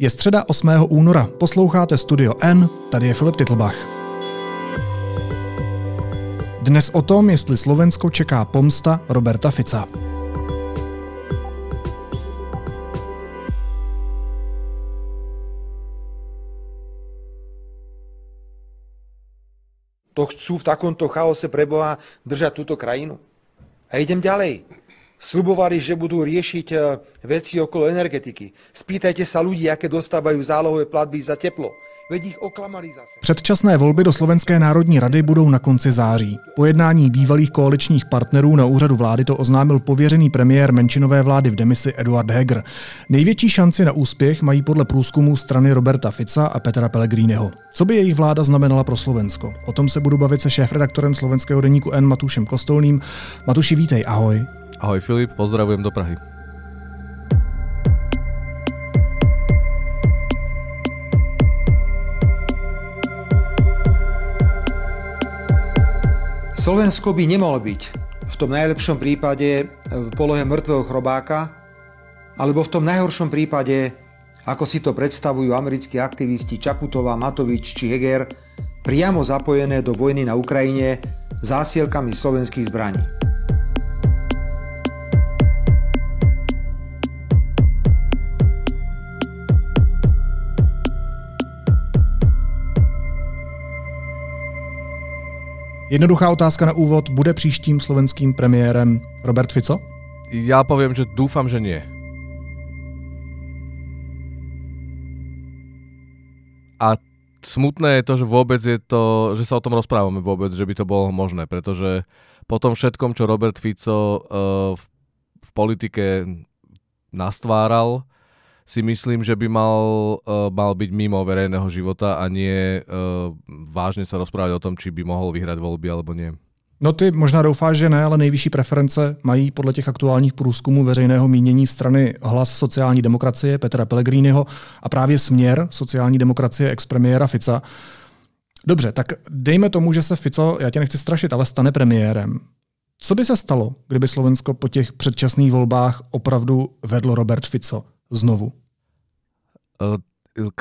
Je středa 8. února, posloucháte Studio N, tady je Filip Titlbach. Dnes o tom, jestli Slovensko čeká pomsta Roberta Fica. To chcú v takomto chaose preboha držať túto krajinu. A idem ďalej. Slubovali, že budú riešiť e, veci okolo energetiky. Spýtajte sa ľudí, aké dostávajú zálohové platby za teplo. Veď ich oklamali zase. Předčasné volby do Slovenské národní rady budou na konci září. Po jednání bývalých koaličních partnerů na úřadu vlády to oznámil pověřený premiér menšinové vlády v demisi Eduard Heger. Největší šanci na úspěch mají podle průzkumu strany Roberta Fica a Petra Pellegriniho. Co by jejich vláda znamenala pro Slovensko? O tom se budu bavit se šéfredaktorem slovenského deníku N Matušem Kostolným. Matuši, vítej, ahoj. Ahoj Filip, pozdravujem do Prahy. Slovensko by nemalo byť v tom najlepšom prípade v polohe mŕtvého chrobáka, alebo v tom najhoršom prípade, ako si to predstavujú americkí aktivisti Čaputová, Matovič či Heger, priamo zapojené do vojny na Ukrajine zásielkami slovenských zbraní. Jednoduchá otázka na úvod. Bude příštím slovenským premiérem Robert Fico? Ja poviem, že dúfam, že nie. A smutné je to, že vôbec je to, že sa o tom rozprávame vôbec, že by to bolo možné, pretože po tom všetkom, čo Robert Fico uh, v, politike nastváral, si myslím, že by mal, uh, mal byť mimo verejného života a nie uh, vážne sa rozprávať o tom, či by mohol vyhrať voľby alebo nie. No ty možná doufáš, že ne, ale nejvyšší preference mají podle těch aktuálních průzkumů veřejného mínění strany Hlas sociální demokracie Petra Pellegriniho a právě směr sociální demokracie expremiéra Fica. Dobře, tak dejme tomu, že se Fico, já tě nechci strašit, ale stane premiérem. Co by se stalo, kdyby Slovensko po těch předčasných volbách opravdu vedlo Robert Fico znovu?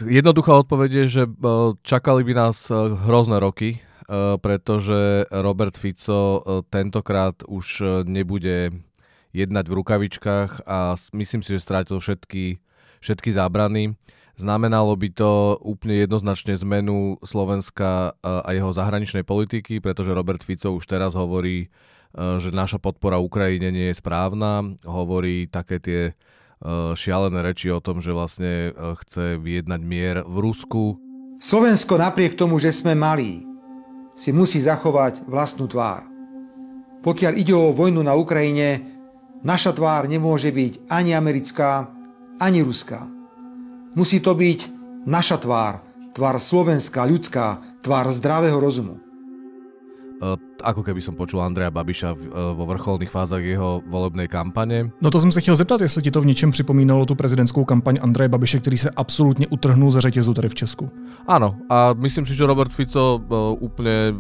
Jednoduchá odpoveď je, že čakali by nás hrozné roky, pretože Robert Fico tentokrát už nebude jednať v rukavičkách a myslím si, že strátil všetky, všetky zábrany. Znamenalo by to úplne jednoznačne zmenu Slovenska a jeho zahraničnej politiky, pretože Robert Fico už teraz hovorí, že naša podpora Ukrajine nie je správna. Hovorí také tie šialené reči o tom, že vlastne eh, chce vyjednať mier v Rusku. Slovensko napriek tomu, že sme malí, si musí zachovať vlastnú tvár. Pokiaľ ide o vojnu na Ukrajine, naša tvár nemôže byť ani americká, ani ruská. Musí to byť naša tvár, tvár slovenská, ľudská, tvár zdravého rozumu. Ako keby som počul Andreja Babiša eh, vo vrcholných fázach jeho volebnej kampane. No to jsem se chtěl zeptat, jestli ti to v něčem připomínalo tu prezidentskou kampaň Andreje Babiše, který se absolutně utrhnul ze řetězu tady v Česku. Áno, a myslím si, že Robert Fico uh, úplne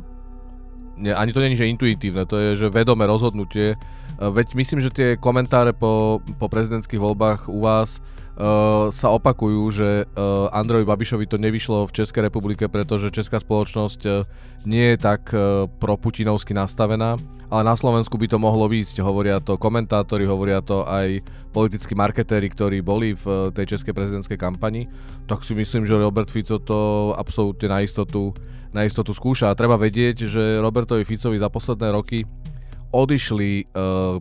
nie, ani to není, že intuitívne, to je, že vedomé rozhodnutie. Veď myslím, že tie komentáre po, po prezidentských voľbách u vás uh, sa opakujú, že uh, Andrejovi Babišovi to nevyšlo v Českej republike, pretože česká spoločnosť uh, nie je tak uh, proputinovsky nastavená, ale na Slovensku by to mohlo výjsť. Hovoria to komentátori, hovoria to aj politickí marketéri, ktorí boli v uh, tej českej prezidentskej kampani. Tak si myslím, že Robert Fico to absolútne na istotu, na istotu skúša. A treba vedieť, že Robertovi Ficovi za posledné roky odišli uh,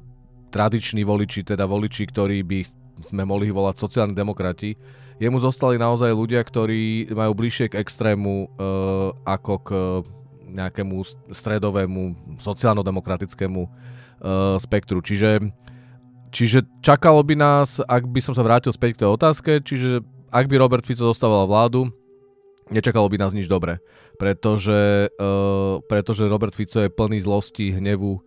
tradiční voliči, teda voliči, ktorí by sme mohli volať sociálni demokrati, jemu zostali naozaj ľudia, ktorí majú bližšie k extrému uh, ako k nejakému stredovému sociálno-demokratickému uh, spektru. Čiže, čiže čakalo by nás, ak by som sa vrátil späť k tej otázke, čiže ak by Robert Fico dostával vládu, nečakalo by nás nič dobré, pretože, uh, pretože Robert Fico je plný zlosti, hnevu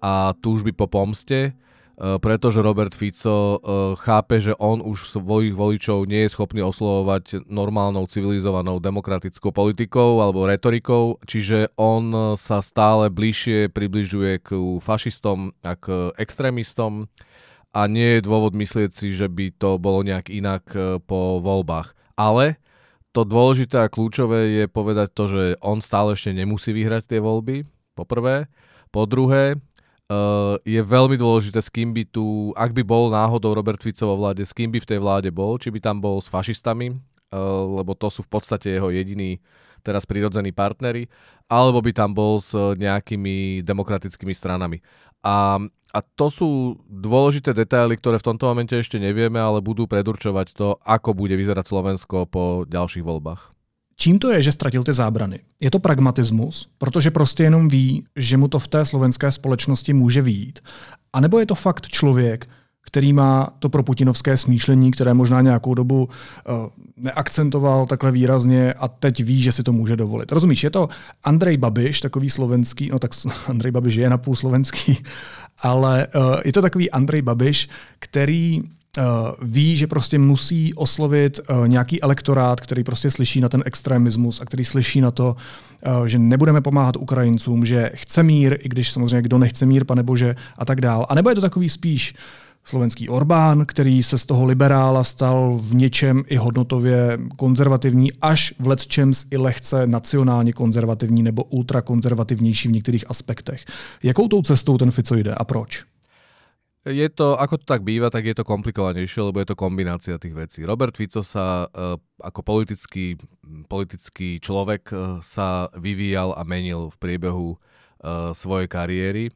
a túžby po pomste pretože Robert Fico eh, chápe, že on už svojich voličov nie je schopný oslovovať normálnou, civilizovanou, demokratickou politikou alebo retorikou, čiže on sa stále bližšie približuje k fašistom a k extrémistom a nie je dôvod myslieť si, že by to bolo nejak inak po voľbách. Ale to dôležité a kľúčové je povedať to, že on stále ešte nemusí vyhrať tie voľby, po prvé. Po druhé, Uh, je veľmi dôležité, s kým by tu, ak by bol náhodou Robert Fico vo vláde, s kým by v tej vláde bol, či by tam bol s fašistami, uh, lebo to sú v podstate jeho jediní teraz prirodzení partnery, alebo by tam bol s nejakými demokratickými stranami. A, a to sú dôležité detaily, ktoré v tomto momente ešte nevieme, ale budú predurčovať to, ako bude vyzerať Slovensko po ďalších voľbách. Čím to je, že ztratil ty zábrany? Je to pragmatismus, protože prostě jenom ví, že mu to v té slovenské společnosti může výjít? A nebo je to fakt člověk, který má to pro putinovské smýšlení, které možná nějakou dobu uh, neakcentoval takhle výrazně a teď ví, že si to může dovolit. Rozumíš, je to Andrej Babiš, takový slovenský, no tak Andrej Babiš je napůl slovenský, ale uh, je to takový Andrej Babiš, který ví, že prostě musí oslovit uh, nějaký elektorát, který prostě slyší na ten extremismus a který slyší na to, uh, že nebudeme pomáhat Ukrajincům, že chce mír, i když samozřejmě kdo nechce mír, pane bože, a tak dál. A nebo je to takový spíš slovenský Orbán, který se z toho liberála stal v něčem i hodnotově konzervativní, až v letčems i lehce nacionálně konzervativní nebo ultrakonzervativnější v některých aspektech. Jakou tou cestou ten Fico jde a proč? Je to, ako to tak býva, tak je to komplikovanejšie, lebo je to kombinácia tých vecí. Robert Fico sa uh, ako politický, politický človek uh, sa vyvíjal a menil v priebehu uh, svojej kariéry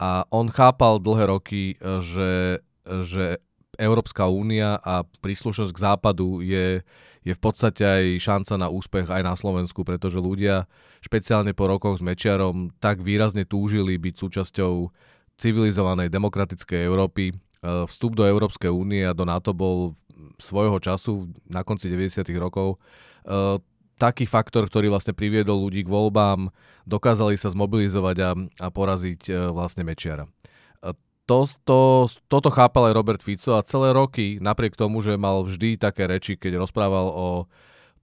a on chápal dlhé roky, že, že Európska únia a príslušnosť k západu je, je v podstate aj šanca na úspech aj na Slovensku, pretože ľudia, špeciálne po rokoch s Mečiarom, tak výrazne túžili byť súčasťou civilizovanej demokratickej Európy. E, vstup do Európskej únie a do NATO bol svojho času na konci 90. rokov e, taký faktor, ktorý vlastne priviedol ľudí k voľbám, dokázali sa zmobilizovať a, a poraziť e, vlastne Mečiara. To, to, toto chápal aj Robert Fico a celé roky, napriek tomu, že mal vždy také reči, keď rozprával o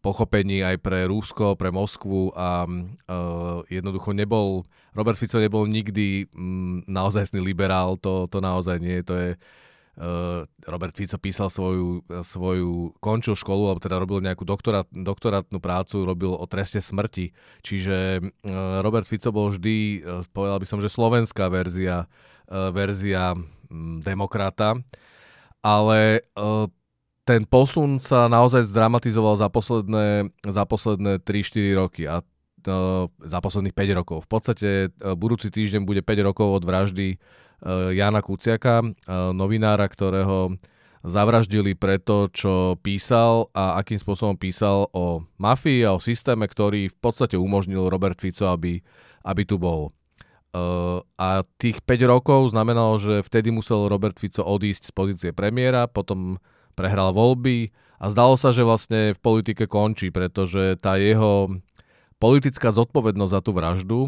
pochopení aj pre Rusko, pre Moskvu a uh, jednoducho nebol, Robert Fico nebol nikdy um, naozajstný liberál, to, to naozaj nie, to je uh, Robert Fico písal svoju, svoju, končil školu, alebo teda robil nejakú doktorát, doktorátnu prácu, robil o treste smrti, čiže uh, Robert Fico bol vždy, povedal by som, že slovenská verzia, verzia um, demokrata, ale ten posun sa naozaj zdramatizoval za posledné, za posledné 3-4 roky a uh, za posledných 5 rokov. V podstate uh, budúci týždeň bude 5 rokov od vraždy uh, Jana Kuciaka, novinára, ktorého zavraždili preto, čo písal a akým spôsobom písal o mafii a o systéme, ktorý v podstate umožnil Robert Fico, aby, aby tu bol. A tých 5 rokov znamenalo, že vtedy musel Robert Fico odísť z pozície premiéra, potom prehral voľby a zdalo sa, že vlastne v politike končí, pretože tá jeho politická zodpovednosť za tú vraždu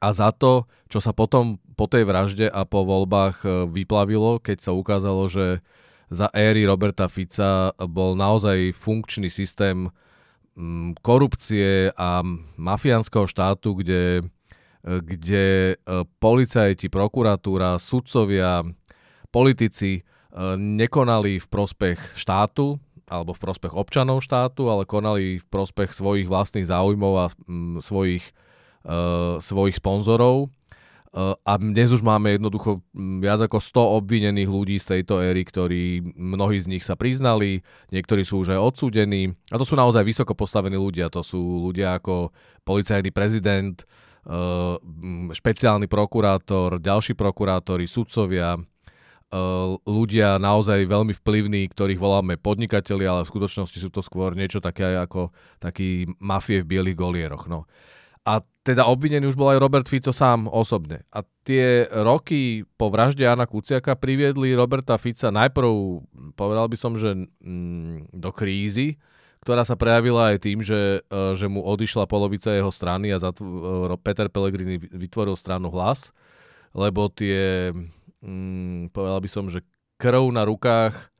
a za to, čo sa potom po tej vražde a po voľbách e, vyplavilo, keď sa ukázalo, že za éry Roberta Fica bol naozaj funkčný systém mm, korupcie a mafiánskeho štátu, kde, e, kde e, policajti, prokuratúra, sudcovia, politici nekonali v prospech štátu alebo v prospech občanov štátu, ale konali v prospech svojich vlastných záujmov a mm, svojich, uh, svojich sponzorov. Uh, a dnes už máme jednoducho mm, viac ako 100 obvinených ľudí z tejto éry, ktorí mnohí z nich sa priznali, niektorí sú už aj odsúdení. A to sú naozaj vysoko postavení ľudia. To sú ľudia ako policajný prezident, uh, špeciálny prokurátor, ďalší prokurátori, sudcovia, ľudia naozaj veľmi vplyvní, ktorých voláme podnikatelia, ale v skutočnosti sú to skôr niečo také ako taký mafie v bielých golieroch. No. A teda obvinený už bol aj Robert Fico sám osobne. A tie roky po vražde Jana Kuciaka priviedli Roberta Fica najprv, povedal by som, že mm, do krízy, ktorá sa prejavila aj tým, že, eh, že mu odišla polovica jeho strany a zatv- eh, Peter Pellegrini vytvoril stranu Hlas, lebo tie mm, povedal by som, že krv na rukách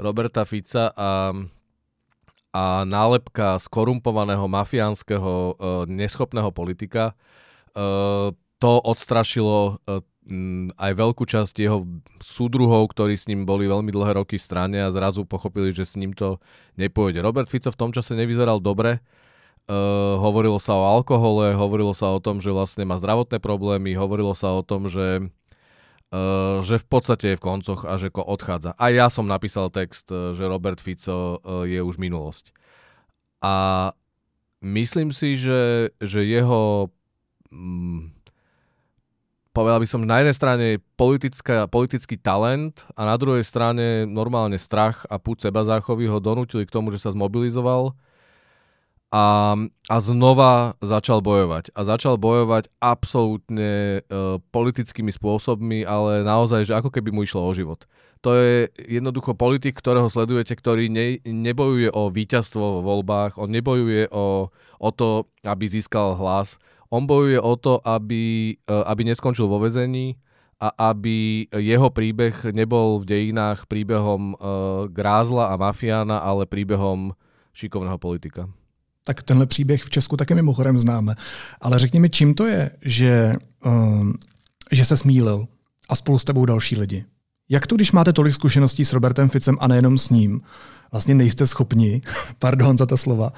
Roberta Fica a, a nálepka skorumpovaného mafiánskeho e, neschopného politika e, to odstrašilo e, aj veľkú časť jeho súdruhov, ktorí s ním boli veľmi dlhé roky v strane a zrazu pochopili, že s ním to nepôjde. Robert Fico v tom čase nevyzeral dobre, Uh, hovorilo sa o alkohole, hovorilo sa o tom, že vlastne má zdravotné problémy, hovorilo sa o tom, že, že v podstate je v koncoch a že odchádza. A ja som napísal text, že Robert Fico uh, je už minulosť. A myslím si, že, že jeho um, povedal by som, na jednej strane politický talent a na druhej strane normálne strach a púd seba záchovy ho donútili k tomu, že sa zmobilizoval a, a znova začal bojovať. A začal bojovať absolútne e, politickými spôsobmi, ale naozaj, že ako keby mu išlo o život. To je jednoducho politik, ktorého sledujete, ktorý ne, nebojuje o víťazstvo vo voľbách, on nebojuje o, o to, aby získal hlas, on bojuje o to, aby, e, aby neskončil vo vezení a aby jeho príbeh nebol v dejinách príbehom e, grázla a mafiána, ale príbehom šikovného politika tak tenhle příběh v Česku taky mimochodem známe. Ale řekni mi, čím to je, že, um, že se smílil a spolu s tebou další lidi? Jak to, když máte tolik zkušeností s Robertem Ficem a nejenom s ním, vlastně nejste schopni, pardon za ta slova,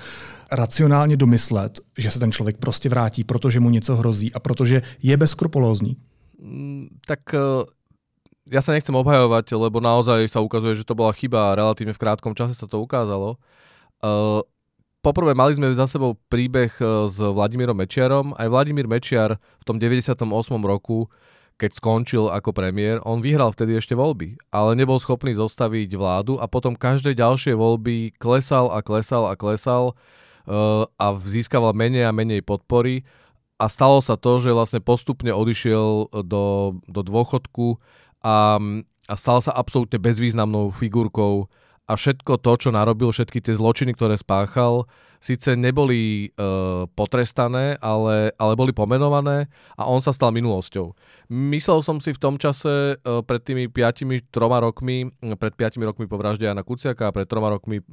racionálně domyslet, že se ten člověk prostě vrátí, protože mu něco hrozí a protože je bezkrupulózní? Mm, tak eh, ja sa nechcem obhajovať, lebo naozaj sa ukazuje, že to bola chyba a relatívne v krátkom čase sa to ukázalo. Poprvé mali sme za sebou príbeh e, s Vladimírom Mečiarom. Aj Vladimír Mečiar v tom 98. roku, keď skončil ako premiér, on vyhral vtedy ešte voľby, ale nebol schopný zostaviť vládu a potom každé ďalšie voľby klesal a klesal a klesal uh, a získaval menej a menej podpory a stalo sa to, že vlastne postupne odišiel do, do dôchodku a, a stal sa absolútne bezvýznamnou figurkou a všetko to, čo narobil, všetky tie zločiny, ktoré spáchal, síce neboli e, potrestané, ale, ale boli pomenované a on sa stal minulosťou. Myslel som si v tom čase, e, pred tými 5 troma rokmi, pred 5 rokmi po vražde Jana Kuciaka a pred troma rokmi e,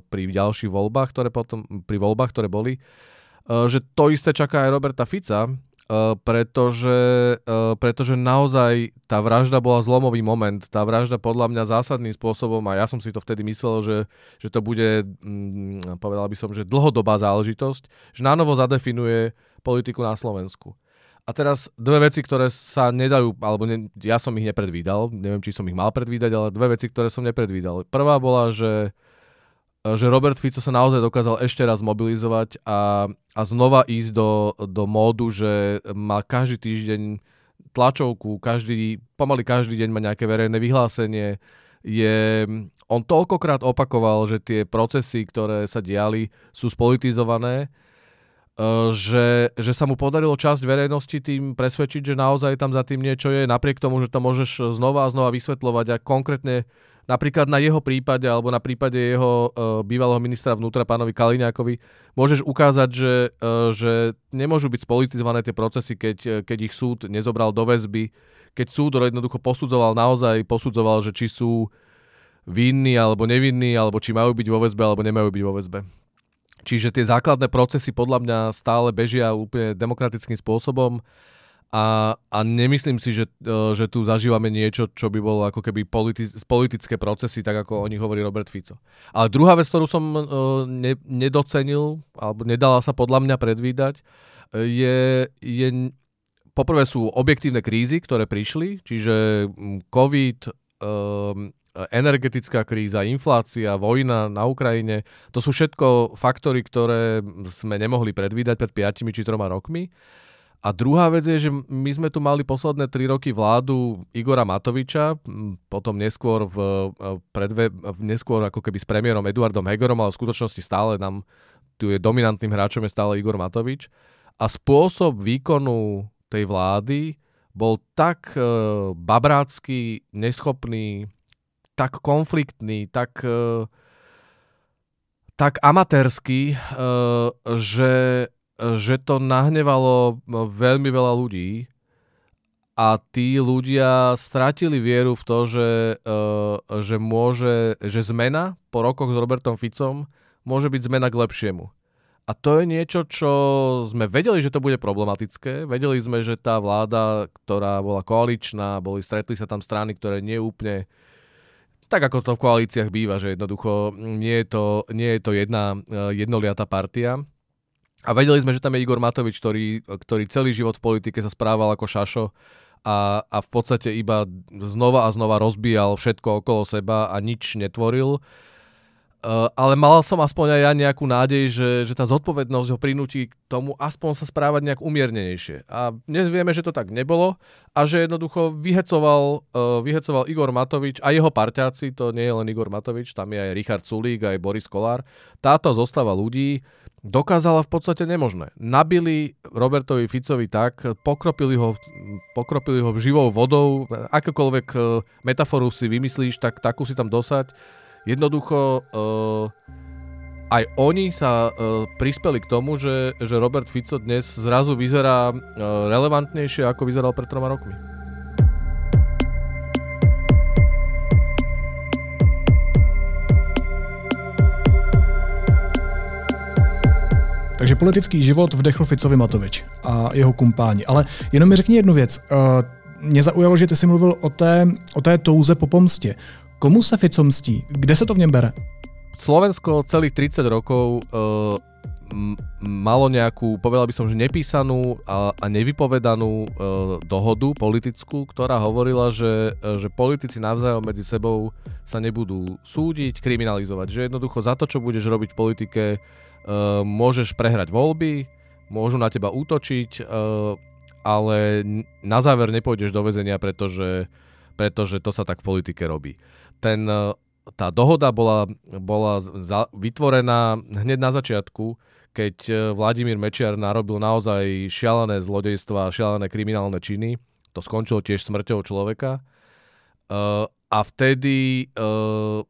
pri ďalších voľbách, ktoré potom, pri voľbách, ktoré boli, e, že to isté čaká aj Roberta Fica, Pretože, uh, pretože naozaj tá vražda bola zlomový moment. Tá vražda podľa mňa zásadným spôsobom, a ja som si to vtedy myslel, že, že to bude, mm, povedal by som, že dlhodobá záležitosť, že nánovo zadefinuje politiku na Slovensku. A teraz dve veci, ktoré sa nedajú, alebo ne, ja som ich nepredvídal, neviem, či som ich mal predvídať, ale dve veci, ktoré som nepredvídal. Prvá bola, že že Robert Fico sa naozaj dokázal ešte raz mobilizovať a, a znova ísť do, do módu, že má každý týždeň tlačovku, každý, pomaly každý deň má nejaké verejné vyhlásenie. Je, on toľkokrát opakoval, že tie procesy, ktoré sa diali, sú spolitizované, e, že, že sa mu podarilo časť verejnosti tým presvedčiť, že naozaj tam za tým niečo je, napriek tomu, že to môžeš znova a znova vysvetľovať a konkrétne napríklad na jeho prípade alebo na prípade jeho uh, bývalého ministra vnútra pánovi Kaliňákovi môžeš ukázať, že, uh, že nemôžu byť spolitizované tie procesy, keď, uh, keď ich súd nezobral do väzby, keď súd jednoducho posudzoval naozaj, posudzoval, že či sú vinní alebo nevinní, alebo či majú byť vo väzbe alebo nemajú byť vo väzbe. Čiže tie základné procesy podľa mňa stále bežia úplne demokratickým spôsobom a, a nemyslím si, že, e, že tu zažívame niečo, čo by bolo ako keby politi- politické procesy, tak ako o nich hovorí Robert Fico. Ale druhá vec, ktorú som uh, ne, nedocenil, alebo nedala sa podľa mňa predvídať, je, je poprvé sú objektívne krízy, ktoré prišli, čiže COVID, um, energetická kríza, inflácia, vojna na Ukrajine, to sú všetko faktory, ktoré sme nemohli predvídať pred 5 či 3 rokmi. A druhá vec je, že my sme tu mali posledné tri roky vládu Igora Matoviča, potom neskôr, v, predve, neskôr ako keby s premiérom Eduardom Hegerom, ale v skutočnosti stále nám tu je dominantným hráčom je stále Igor Matovič. A spôsob výkonu tej vlády bol tak e, babrácky, neschopný, tak konfliktný, tak, e, tak amatérsky, e, že že to nahnevalo veľmi veľa ľudí a tí ľudia stratili vieru v to, že, uh, že, môže, že zmena po rokoch s Robertom Ficom môže byť zmena k lepšiemu. A to je niečo, čo sme vedeli, že to bude problematické. Vedeli sme, že tá vláda, ktorá bola koaličná, boli, stretli sa tam strany, ktoré nie úplne tak ako to v koalíciách býva, že jednoducho nie je to, nie je to jedna uh, jednoliatá partia. A vedeli sme, že tam je Igor Matovič, ktorý, ktorý celý život v politike sa správal ako šašo a, a v podstate iba znova a znova rozbíjal všetko okolo seba a nič netvoril. Uh, ale mal som aspoň aj ja nejakú nádej, že, že tá zodpovednosť ho prinúti k tomu aspoň sa správať nejak umiernenejšie. A dnes vieme, že to tak nebolo a že jednoducho vyhecoval, uh, vyhecoval Igor Matovič a jeho parťáci, to nie je len Igor Matovič, tam je aj Richard Sulík, aj Boris Kolár. Táto zostava ľudí dokázala v podstate nemožné. Nabili Robertovi Ficovi tak, pokropili ho, pokropili ho živou vodou, akékoľvek uh, metaforu si vymyslíš, tak takú si tam dosať Jednoducho uh, aj oni sa uh, prispeli k tomu, že, že Robert Fico dnes zrazu vyzerá relevantnejšie, ako vyzeral pred troma rokmi. Takže politický život vdechl Ficovi Matovič a jeho kumpáni. Ale jenom mi řekni jednu věc. Mě zaujalo, že ty jsi mluvil o té, o té touze po pomstě. Komu sa Fico mstí? Kde sa to v ňom bere? Slovensko celých 30 rokov uh, malo nejakú, povedal by som, že nepísanú a, a nevypovedanú uh, dohodu politickú, ktorá hovorila, že, uh, že politici navzájom medzi sebou sa nebudú súdiť, kriminalizovať. Že jednoducho za to, čo budeš robiť v politike, môžeš prehrať voľby, môžu na teba útočiť, uh, ale na záver nepôjdeš do väzenia, pretože, pretože to sa tak v politike robí ten, e, tá dohoda bola, bola za, vytvorená hneď na začiatku, keď Vladimír Mečiar narobil naozaj šialené zlodejstva, šialené kriminálne činy. To skončilo tiež smrťou človeka. Uh, a vtedy uh,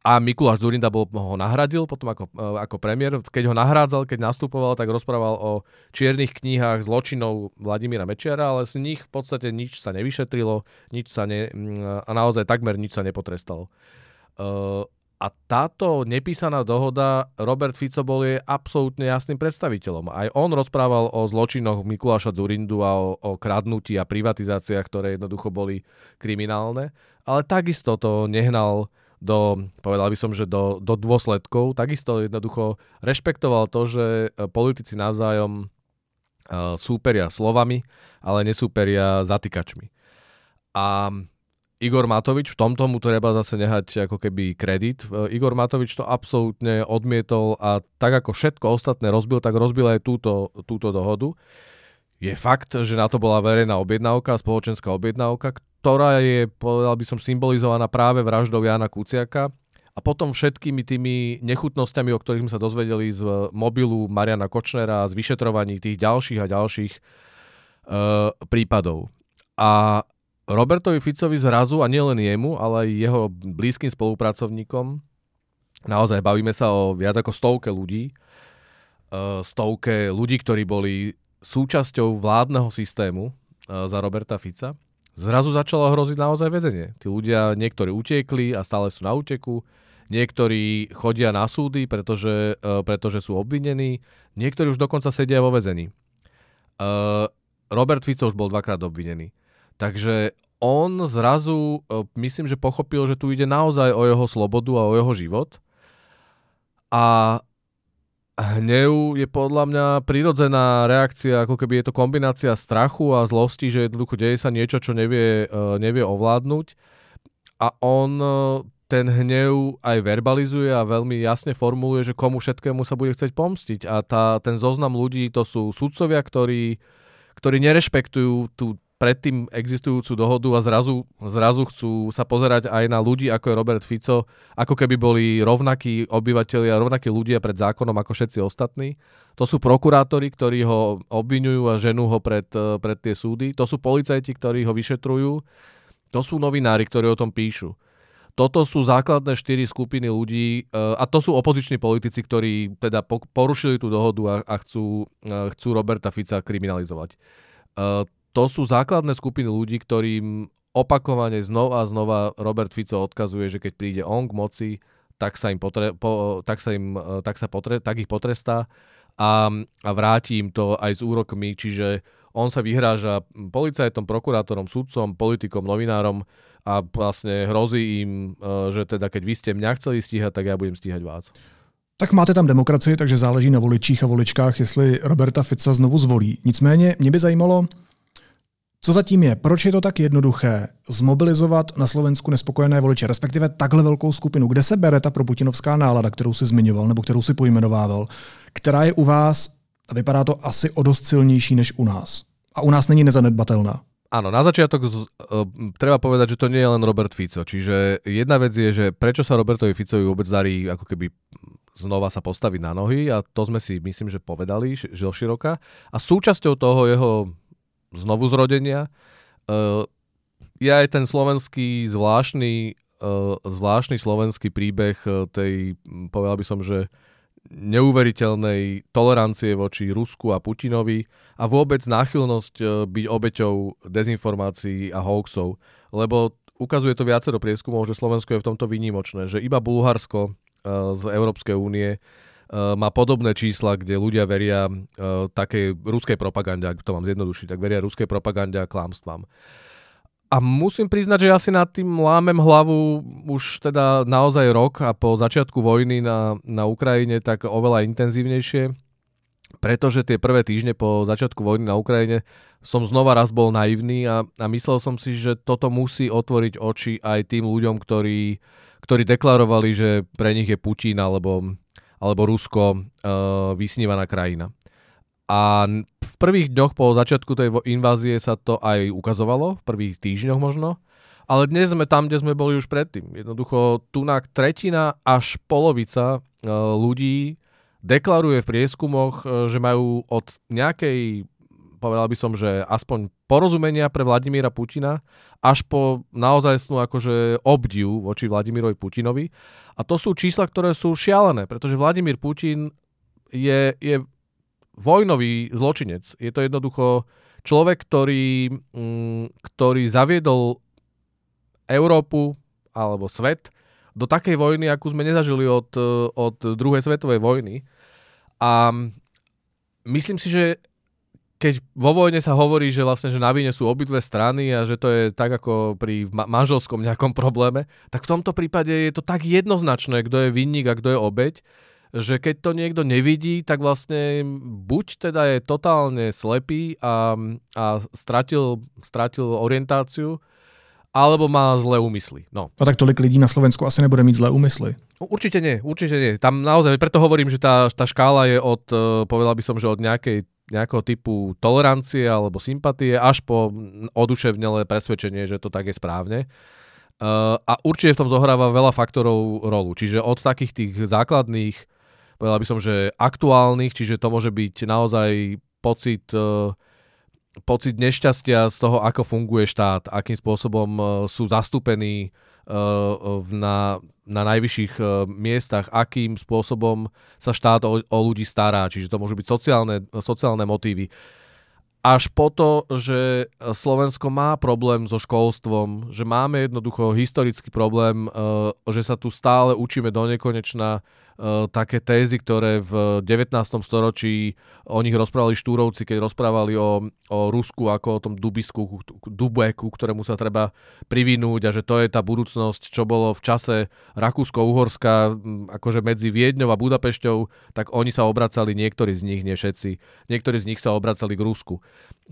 a Mikuláš Zurinda bol, ho nahradil potom ako, e, ako premiér. Keď ho nahrádzal, keď nastupoval, tak rozprával o čiernych knihách zločinov Vladimíra Mečiara, ale z nich v podstate nič sa nevyšetrilo, nič sa ne, a naozaj takmer nič sa nepotrestalo. Uh, a táto nepísaná dohoda, Robert Fico bol je absolútne jasným predstaviteľom. Aj on rozprával o zločinoch Mikuláša Zurindu a o, o kradnutí a privatizáciách, ktoré jednoducho boli kriminálne. Ale takisto to nehnal do, povedal by som, že do, do dôsledkov. Takisto jednoducho rešpektoval to, že e, politici navzájom uh, súperia slovami, ale nesúperia zatýkačmi. A Igor Matovič, v tomto mu treba zase nehať ako keby kredit. E, Igor Matovič to absolútne odmietol a tak ako všetko ostatné rozbil, tak rozbil aj túto, túto dohodu. Je fakt, že na to bola verejná objednávka, spoločenská objednávka, ktorá je, povedal by som, symbolizovaná práve vraždou Jana Kuciaka a potom všetkými tými nechutnosťami, o ktorých sme sa dozvedeli z mobilu Mariana Kočnera, z vyšetrovaní tých ďalších a ďalších uh, prípadov. A Robertovi Ficovi zrazu, a nielen jemu, ale aj jeho blízkym spolupracovníkom, naozaj bavíme sa o viac ako stovke ľudí, uh, stovke ľudí, ktorí boli súčasťou vládneho systému uh, za Roberta Fica, zrazu začalo hroziť naozaj väzenie. Tí ľudia, niektorí utiekli a stále sú na úteku, niektorí chodia na súdy, pretože, uh, pretože sú obvinení, niektorí už dokonca sedia vo väzení. Uh, Robert Fico už bol dvakrát obvinený. Takže on zrazu, uh, myslím, že pochopil, že tu ide naozaj o jeho slobodu a o jeho život. A hnev je podľa mňa prirodzená reakcia, ako keby je to kombinácia strachu a zlosti, že jednoducho deje sa niečo, čo nevie, uh, nevie ovládnuť. A on uh, ten hnev aj verbalizuje a veľmi jasne formuluje, že komu všetkému sa bude chcieť pomstiť. A tá, ten zoznam ľudí, to sú sudcovia, ktorí, ktorí nerešpektujú tú predtým existujúcu dohodu a zrazu, zrazu chcú sa pozerať aj na ľudí, ako je Robert Fico, ako keby boli rovnakí obyvateľia, rovnakí ľudia pred zákonom ako všetci ostatní. To sú prokurátori, ktorí ho obvinujú a ženú ho pred, pred tie súdy. To sú policajti, ktorí ho vyšetrujú. To sú novinári, ktorí o tom píšu. Toto sú základné štyri skupiny ľudí e, a to sú opoziční politici, ktorí teda porušili tú dohodu a, chcú, e, chcú Roberta Fica kriminalizovať e, to sú základné skupiny ľudí, ktorým opakovane znova a znova Robert Fico odkazuje, že keď príde on k moci, tak sa im, potre, po, tak sa, im, tak sa potre, tak ich potrestá a, a vráti im to aj s úrokmi, čiže on sa vyhráža policajtom, prokurátorom, sudcom, politikom, novinárom a vlastne hrozí im, e, že teda keď vy ste mňa chceli stíhať, tak ja budem stíhať vás. Tak máte tam demokracii, takže záleží na voličích a voličkách, jestli Roberta Fica znovu zvolí. Nicméně mě by zajímalo, co zatím je? Proč je to tak jednoduché zmobilizovat na Slovensku nespokojené voliče, respektive takhle velkou skupinu? Kde se bere ta proputinovská nálada, kterou si zmiňoval nebo kterou si pojmenovával, která je u vás, a vypadá to asi o dost silnější než u nás. A u nás není nezanedbatelná. Áno, na začiatok uh, treba povedať, že to nie je len Robert Fico. Čiže jedna vec je, že prečo sa Robertovi Ficovi vôbec darí ako keby znova sa postaviť na nohy a to sme si myslím, že povedali že široka. A súčasťou toho jeho znovu zrodenia uh, je aj ten slovenský zvláštny, uh, zvláštny slovenský príbeh tej, povedal by som, že neuveriteľnej tolerancie voči Rusku a Putinovi a vôbec náchylnosť e, byť obeťou dezinformácií a hoaxov. Lebo ukazuje to viacero prieskumov, že Slovensko je v tomto výnimočné, že iba Bulharsko e, z Európskej únie e, má podobné čísla, kde ľudia veria takej ruskej propagande, ak to mám zjednodušiť, tak veria ruskej propagande a klamstvám. A musím priznať, že ja si nad tým lámem hlavu už teda naozaj rok a po začiatku vojny na, na Ukrajine tak oveľa intenzívnejšie, pretože tie prvé týždne po začiatku vojny na Ukrajine som znova raz bol naivný a, a myslel som si, že toto musí otvoriť oči aj tým ľuďom, ktorí, ktorí deklarovali, že pre nich je Putin alebo, alebo Rusko uh, vysnívaná krajina. A v prvých dňoch po začiatku tej invázie sa to aj ukazovalo, v prvých týždňoch možno. Ale dnes sme tam, kde sme boli už predtým. Jednoducho tunak tretina až polovica e, ľudí deklaruje v prieskumoch, e, že majú od nejakej, povedal by som, že aspoň porozumenia pre Vladimíra Putina, až po naozaj akože obdiv voči Vladimirovi Putinovi. A to sú čísla, ktoré sú šialené, pretože Vladimír Putin je, je vojnový zločinec. Je to jednoducho človek, ktorý, mm, ktorý zaviedol Európu alebo svet do takej vojny, akú sme nezažili od, od druhej svetovej vojny. A myslím si, že keď vo vojne sa hovorí, že vlastne, že na vine sú obidve strany a že to je tak ako pri manželskom nejakom probléme, tak v tomto prípade je to tak jednoznačné, kto je vinník a kto je obeď, že keď to niekto nevidí, tak vlastne buď teda je totálne slepý a, a stratil, stratil orientáciu, alebo má zlé úmysly. No. A tak tolik lidí na Slovensku asi nebude mít zlé úmysly. Určite nie, určite nie. Tam naozaj, preto hovorím, že tá, tá škála je od, e, povedal by som, že od nejakej, nejakého typu tolerancie alebo sympatie až po oduševnelé presvedčenie, že to tak je správne. Uh, a určite v tom zohráva veľa faktorov rolu. Čiže od takých tých základných povedal by som, že aktuálnych, čiže to môže byť naozaj pocit, e, pocit nešťastia z toho, ako funguje štát, akým spôsobom e, sú zastúpení na, na najvyšších miestach, akým spôsobom sa štát o, o ľudí stará, čiže to môžu byť sociálne, sociálne motívy. Až po to, že Slovensko má problém so školstvom, že máme jednoducho historický problém, že sa tu stále učíme do nekonečna Eh, také tézy, ktoré v 19. storočí o nich rozprávali štúrovci, keď rozprávali o, o Rusku ako o tom dubisku, dubeku, ktorému sa treba privinúť a že to je tá budúcnosť, čo bolo v čase Rakúsko-Uhorska, akože medzi Viedňou a Budapešťou, tak oni sa obracali, niektorí z nich, nie všetci, niektorí z nich sa obracali k Rusku,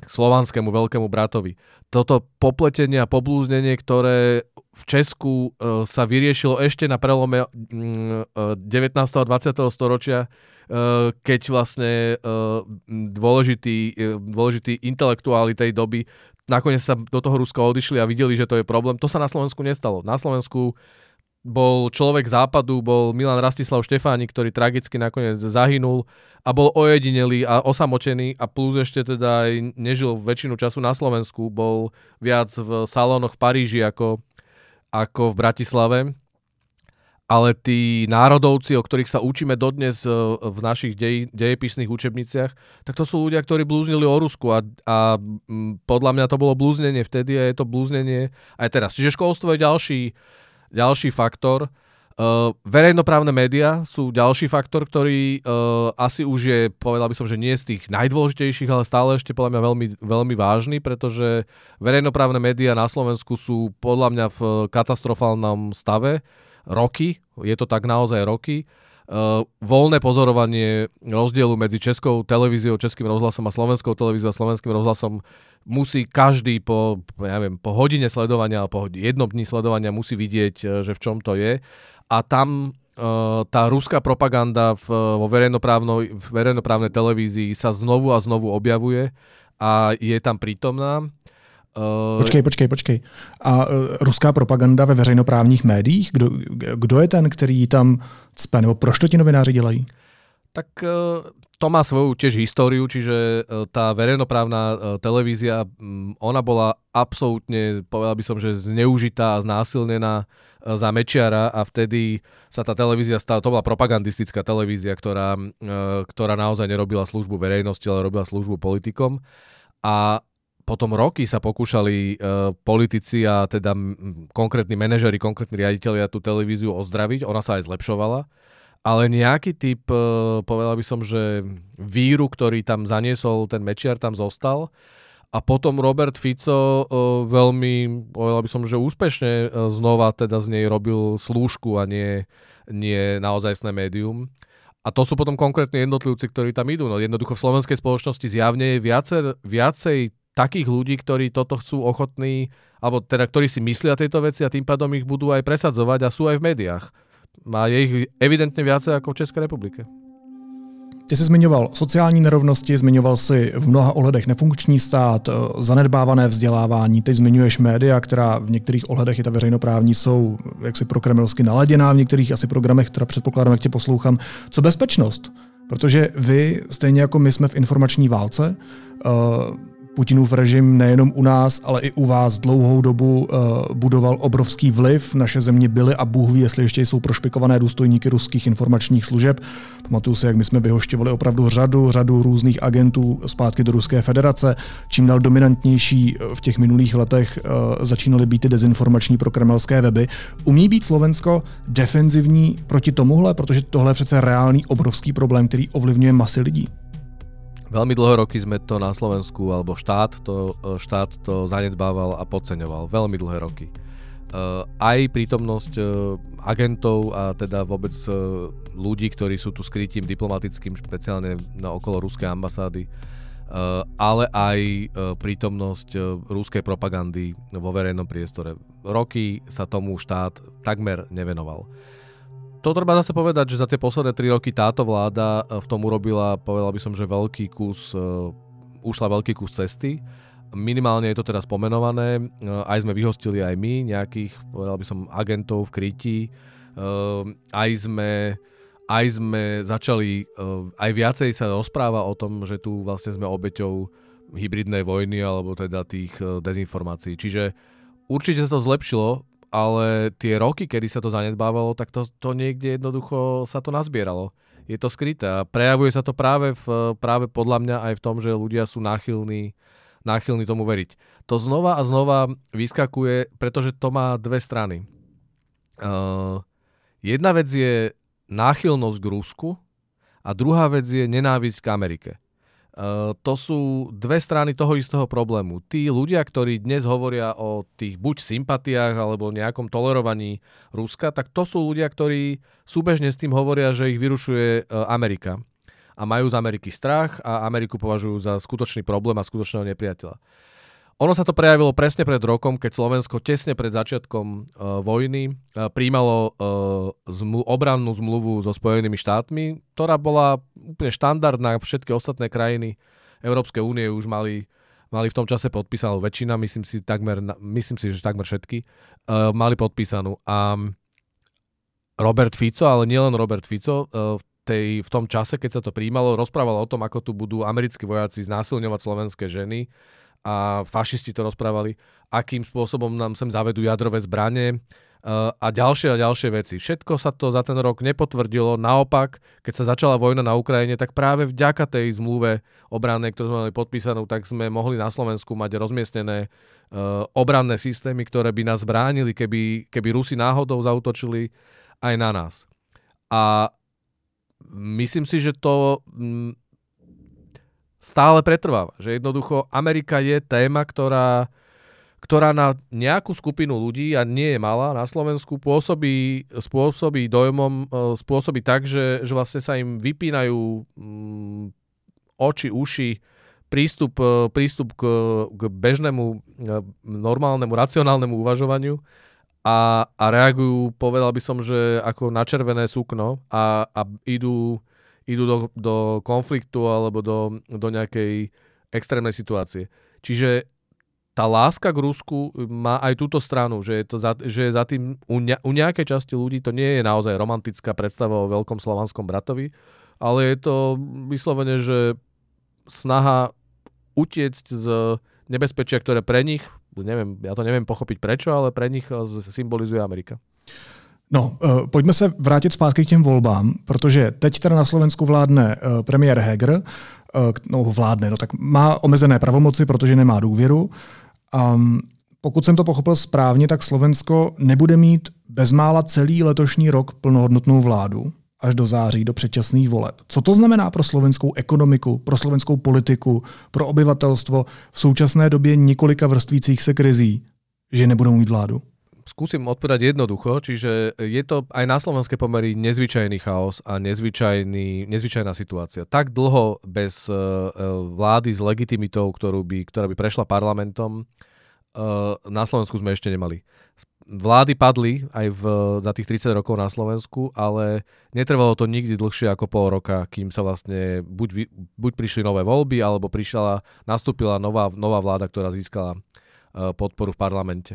slovanskému veľkému bratovi. Toto popletenie a poblúznenie, ktoré v Česku uh, sa vyriešilo ešte na prelome uh, 19. a 20. storočia, uh, keď vlastne dôležití, dôležití intelektuáli tej doby nakoniec sa do toho Ruska odišli a videli, že to je problém. To sa na Slovensku nestalo. Na Slovensku bol človek západu, bol Milan Rastislav Štefáni, ktorý tragicky nakoniec zahynul a bol ojedinelý a osamotený a plus ešte teda aj nežil väčšinu času na Slovensku, bol viac v salónoch v Paríži ako ako v Bratislave, ale tí národovci, o ktorých sa učíme dodnes e, v našich dej, dejepisných učebniciach, tak to sú ľudia, ktorí blúznili o Rusku a, a podľa mňa to bolo blúznenie vtedy a je to blúznenie aj teraz. Čiže školstvo je ďalší, ďalší faktor. Uh, verejnoprávne médiá sú ďalší faktor, ktorý uh, asi už je, povedal by som, že nie z tých najdôležitejších, ale stále ešte podľa mňa veľmi, veľmi vážny, pretože verejnoprávne médiá na Slovensku sú podľa mňa v katastrofálnom stave roky, je to tak naozaj roky. Uh, voľné pozorovanie rozdielu medzi Českou televíziou, Českým rozhlasom a Slovenskou televíziou a Slovenským rozhlasom musí každý po, ja neviem, po hodine sledovania alebo po jednom dni sledovania musí vidieť, že v čom to je a tam uh, tá ruská propaganda v, vo verejnoprávnej televízii sa znovu a znovu objavuje a je tam prítomná. Uh, počkej, počkej, počkej. A uh, ruská propaganda ve veřejnoprávních médiích? Kdo, kdo je ten, který tam cpe? Nebo proč to ti novináři dělají? Tak uh, to má svoju tiež históriu, čiže tá verejnoprávna televízia, ona bola absolútne, povedal by som, že zneužitá a znásilnená za Mečiara a vtedy sa tá televízia stala, to bola propagandistická televízia, ktorá, e, ktorá naozaj nerobila službu verejnosti, ale robila službu politikom. A potom roky sa pokúšali uh, politici a teda m, konkrétni manažeri, konkrétni riaditeľia tú televíziu ozdraviť, ona sa aj zlepšovala, ale nejaký typ, uh, povedal by som, že víru, ktorý tam zaniesol ten Mečiar, tam zostal a potom Robert Fico uh, veľmi, povedal by som, že úspešne znova teda z nej robil slúžku a nie, nie naozajstné médium. A to sú potom konkrétne jednotlivci, ktorí tam idú. No jednoducho v slovenskej spoločnosti zjavne je viacer, viacej takých ľudí, ktorí toto chcú ochotní, alebo teda ktorí si myslia tieto veci a tým pádom ich budú aj presadzovať a sú aj v médiách. A je ich evidentne viacej ako v Českej republike. Ty jsi zmiňoval sociální nerovnosti, zmiňoval si v mnoha ohledech nefunkční stát, eh, zanedbávané vzdělávání, teď zmiňuješ média, která v některých ohledech i ta veřejnoprávní jsou jaksi prokremelsky naladěná, v některých asi programech, která předpokládám, jak tě poslouchám. Co bezpečnost? Protože vy, stejně jako my jsme v informační válce, uh, Putinův režim nejenom u nás, ale i u vás dlouhou dobu uh, budoval obrovský vliv. Naše země byly a Bůh ví, jestli ještě jsou prošpikované důstojníky ruských informačních služeb. Pamatuju si, jak my jsme vyhošťovali opravdu řadu, řadu různých agentů zpátky do Ruské federace. Čím dál dominantnější eh, v těch minulých letech uh, začínaly být ty dezinformační prokremelské weby. Umí být Slovensko defenzivní proti tomuhle, protože tohle je přece reálný obrovský problém, který ovlivňuje masy lidí. Veľmi dlhé roky sme to na Slovensku, alebo štát to, e, štát to zanedbával a podceňoval. Veľmi dlhé roky. Uh, aj prítomnosť uh, agentov a teda vôbec ľudí, ktorí sú tu skrytím diplomatickým, špeciálne na okolo ruskej ambasády, ale aj prítomnosť ruskej propagandy vo verejnom priestore. Roky sa tomu štát takmer nevenoval to treba zase povedať, že za tie posledné 3 roky táto vláda eh, v tom urobila, povedal by som, že veľký kus, uh, ušla veľký kus cesty. Minimálne je to teraz pomenované, uh, aj sme vyhostili aj my nejakých, povedal by som, agentov v krytí, aj sme aj sme začali, aj viacej sa rozpráva o tom, že tu vlastne sme obeťou hybridnej vojny alebo teda tých dezinformácií. Čiže určite sa to zlepšilo, ale tie roky, kedy sa to zanedbávalo, tak to, to niekde jednoducho sa to nazbieralo. Je to skryté a prejavuje sa to práve, v, práve podľa mňa aj v tom, že ľudia sú náchylní, náchylní tomu veriť. To znova a znova vyskakuje, pretože to má dve strany. Uh, jedna vec je náchylnosť k Rusku a druhá vec je nenávisť k Amerike. Uh, to sú dve strany toho istého problému. Tí ľudia, ktorí dnes hovoria o tých buď sympatiách alebo nejakom tolerovaní Ruska, tak to sú ľudia, ktorí súbežne s tým hovoria, že ich vyrušuje uh, Amerika. A majú z Ameriky strach a Ameriku považujú za skutočný problém a skutočného nepriateľa. Ono sa to prejavilo presne pred rokom, keď Slovensko tesne pred začiatkom uh, vojny uh, príjmalo uh, zmlu- obrannú zmluvu so Spojenými štátmi, ktorá bola úplne štandardná. Všetky ostatné krajiny Európskej únie už mali, mali v tom čase podpísanú väčšina, myslím si, takmer, myslím si, že takmer všetky, uh, mali podpísanú. A Robert Fico, ale nielen Robert Fico, uh, v, tej, v tom čase, keď sa to príjmalo, rozprával o tom, ako tu budú americkí vojaci znásilňovať slovenské ženy, a fašisti to rozprávali, akým spôsobom nám sem zavedú jadrové zbranie uh, a ďalšie a ďalšie veci. Všetko sa to za ten rok nepotvrdilo. Naopak, keď sa začala vojna na Ukrajine, tak práve vďaka tej zmluve obrannej, ktorú sme mali podpísanú, tak sme mohli na Slovensku mať rozmiestnené uh, obranné systémy, ktoré by nás bránili, keby, keby Rusi náhodou zautočili aj na nás. A myslím si, že to stále pretrváva. Že jednoducho Amerika je téma, ktorá, ktorá na nejakú skupinu ľudí, a nie je malá na Slovensku, pôsobí, spôsobí dojmom, e, spôsobí tak, že, že vlastne sa im vypínajú mm, oči, uši, prístup, e, prístup k, k bežnému, e, normálnemu, racionálnemu uvažovaniu a, a reagujú, povedal by som, že ako na červené sukno a, a idú, idú do, do konfliktu alebo do, do nejakej extrémnej situácie. Čiže tá láska k Rusku má aj túto stranu, že je, to za, že je za tým u, ne, u nejakej časti ľudí to nie je naozaj romantická predstava o veľkom slovanskom bratovi, ale je to vyslovene, že snaha utiecť z nebezpečia, ktoré pre nich, neviem, ja to neviem pochopiť prečo, ale pre nich eh, symbolizuje Amerika. No, uh, pojďme se vrátit zpátky k těm volbám, protože teď teda na Slovensku vládne uh, premiér Heger, uh, no vládne, no tak má omezené pravomoci, protože nemá důvěru. Um, pokud jsem to pochopil správně, tak Slovensko nebude mít bezmála celý letošní rok plnohodnotnou vládu až do září, do předčasných voleb. Co to znamená pro slovenskou ekonomiku, pro slovenskou politiku, pro obyvatelstvo v současné době několika vrstvících se krizí, že nebudou mít vládu? Skúsim odpovedať jednoducho, čiže je to aj na slovenské pomery nezvyčajný chaos a nezvyčajný, nezvyčajná situácia. Tak dlho bez uh, vlády s legitimitou, ktorú by, ktorá by prešla parlamentom, uh, na Slovensku sme ešte nemali vlády padli aj v, za tých 30 rokov na Slovensku, ale netrvalo to nikdy dlhšie ako pol roka, kým sa vlastne buď, buď prišli nové voľby, alebo prišla, nastúpila nová, nová vláda, ktorá získala podporu v parlamente.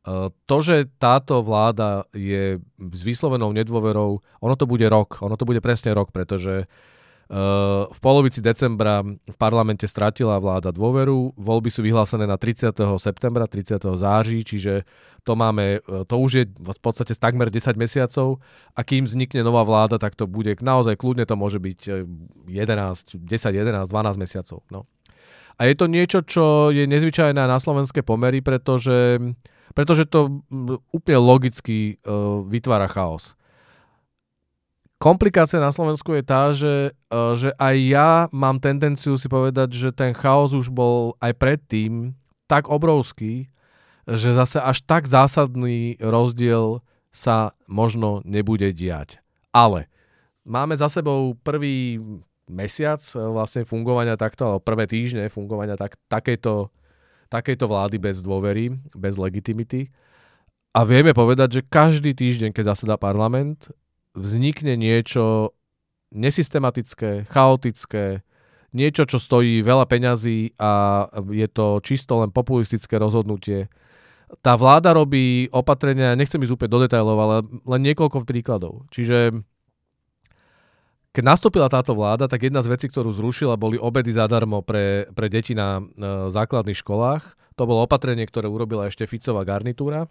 Uh, to, že táto vláda je s vyslovenou nedôverou, ono to bude rok, ono to bude presne rok, pretože uh, v polovici decembra v parlamente stratila vláda dôveru, voľby sú vyhlásené na 30. septembra, 30. září, čiže to máme, to už je v podstate takmer 10 mesiacov a kým vznikne nová vláda, tak to bude naozaj kľudne to môže byť 11, 10, 11, 12 mesiacov. No. A je to niečo, čo je nezvyčajné na slovenské pomery, pretože, pretože to úplne logicky uh, vytvára chaos. Komplikácia na Slovensku je tá, že, e, že aj ja mám tendenciu si povedať, že ten chaos už bol aj predtým tak obrovský, že zase až tak zásadný rozdiel sa možno nebude diať. Ale máme za sebou prvý mesiac e, vlastne fungovania takto, alebo prvé týždne fungovania tak, takejto, takejto vlády bez dôvery, bez legitimity. A vieme povedať, že každý týždeň, keď zasedá parlament, vznikne niečo nesystematické, chaotické, niečo, čo stojí veľa peňazí a je to čisto len populistické rozhodnutie. Tá vláda robí opatrenia, nechcem ísť úplne do detailov, ale len niekoľko príkladov. Čiže keď nastúpila táto vláda, tak jedna z vecí, ktorú zrušila, boli obedy zadarmo pre, pre deti na e, základných školách. To bolo opatrenie, ktoré urobila ešte Ficová garnitúra.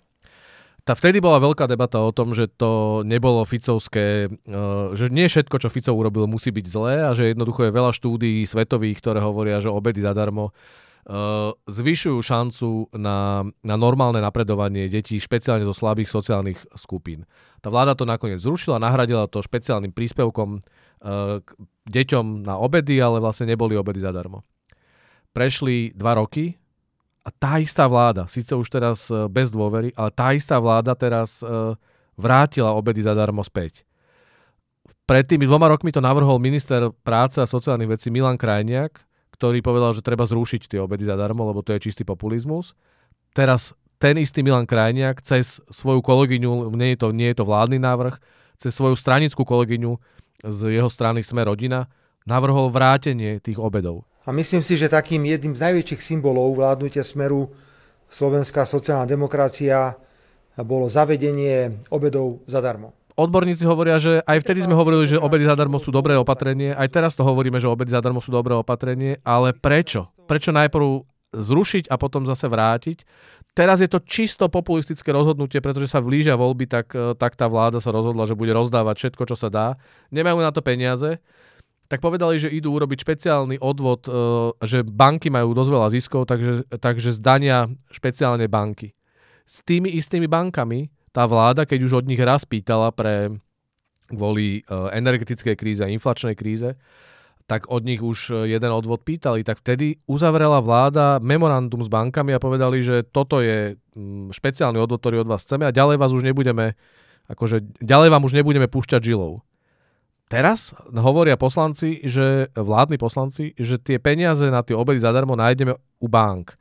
Tá vtedy bola veľká debata o tom, že to nebolo Ficovské, eh, že nie všetko, čo Fico urobil, musí byť zlé a že jednoducho je veľa štúdií svetových, ktoré hovoria, že obedy zadarmo uh, zvyšujú šancu na, na normálne napredovanie detí, špeciálne zo slabých sociálnych skupín. Tá vláda to nakoniec zrušila, nahradila to špeciálnym príspevkom deťom na obedy, ale vlastne neboli obedy zadarmo. Prešli dva roky a tá istá vláda, síce už teraz e, bez dôvery, ale tá istá vláda teraz e, vrátila obedy zadarmo späť. Pred tými dvoma rokmi to navrhol minister práce a sociálnych vecí Milan Krajniak, ktorý povedal, že treba zrušiť tie obedy zadarmo, lebo to je čistý populizmus. Teraz ten istý Milan Krajniak cez svoju kolegyňu, nie je to, nie je to vládny návrh, cez svoju stranickú kolegyňu z jeho strany Sme rodina, navrhol vrátenie tých obedov. A myslím si, že takým jedným z najväčších symbolov vládnutia smeru slovenská sociálna demokracia bolo zavedenie obedov zadarmo. Odborníci hovoria, že aj vtedy sme hovorili, že obedy zadarmo sú dobré opatrenie, aj teraz to hovoríme, že obedy zadarmo sú dobré opatrenie, ale prečo? Prečo najprv zrušiť a potom zase vrátiť? Teraz je to čisto populistické rozhodnutie, pretože sa blížia voľby, tak, tak tá vláda sa rozhodla, že bude rozdávať všetko, čo sa dá. Nemajú na to peniaze tak povedali, že idú urobiť špeciálny odvod, e, že banky majú dosť veľa ziskov, takže, takže zdania špeciálne banky. S tými istými bankami tá vláda, keď už od nich raz pýtala pre kvôli energetickej kríze a inflačnej kríze, tak od nich už jeden odvod pýtali, tak vtedy uzavrela vláda memorandum s bankami a povedali, že toto je mm, špeciálny odvod, ktorý od vás chceme a ďalej vás už nebudeme, akože ďalej vám už nebudeme púšťať žilou. Teraz hovoria poslanci, že vládni poslanci, že tie peniaze na tie obedy zadarmo nájdeme u bank.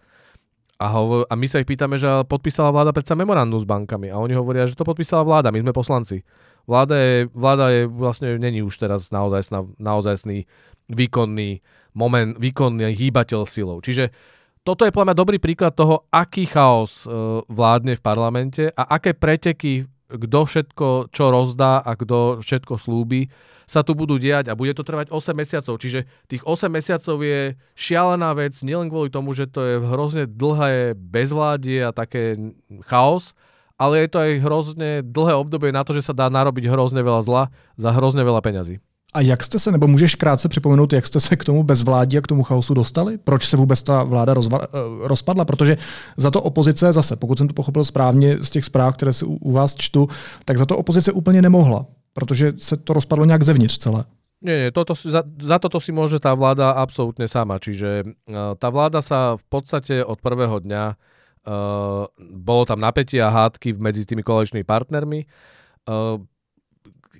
A, hovor, a my sa ich pýtame, že podpísala vláda predsa memorandum s bankami. A oni hovoria, že to podpísala vláda, my sme poslanci. Vláda je, vláda je vlastne, není už teraz naozaj, naozajstný výkonný moment, výkonný hýbateľ silou. Čiže toto je podľa mňa dobrý príklad toho, aký chaos e, vládne v parlamente a aké preteky, kto všetko čo rozdá a kto všetko slúbi, sa tu budú diať a bude to trvať 8 mesiacov. Čiže tých 8 mesiacov je šialená vec, nielen kvôli tomu, že to je hrozne dlhé bezvládie a také chaos, ale je to aj hrozne dlhé obdobie na to, že sa dá narobiť hrozne veľa zla za hrozne veľa peňazí. A jak jste se, nebo můžeš krátce připomenout, jak jste se k tomu bezvládí a k tomu chaosu dostali? Proč se vůbec ta vláda rozva- eh, rozpadla? Protože za to opozice zase, pokud jsem to pochopil správně z těch zpráv, které si u, u vás čtu, tak za to opozice úplně nemohla, protože se to rozpadlo nějak zevnitř celé. Nie, nie, toto, za, za toto si môže tá vláda absolútne sama. Čiže uh, tá vláda sa v podstate od prvého dňa uh, bolo tam napätie a hádky medzi tými koaličnými partnermi. Uh,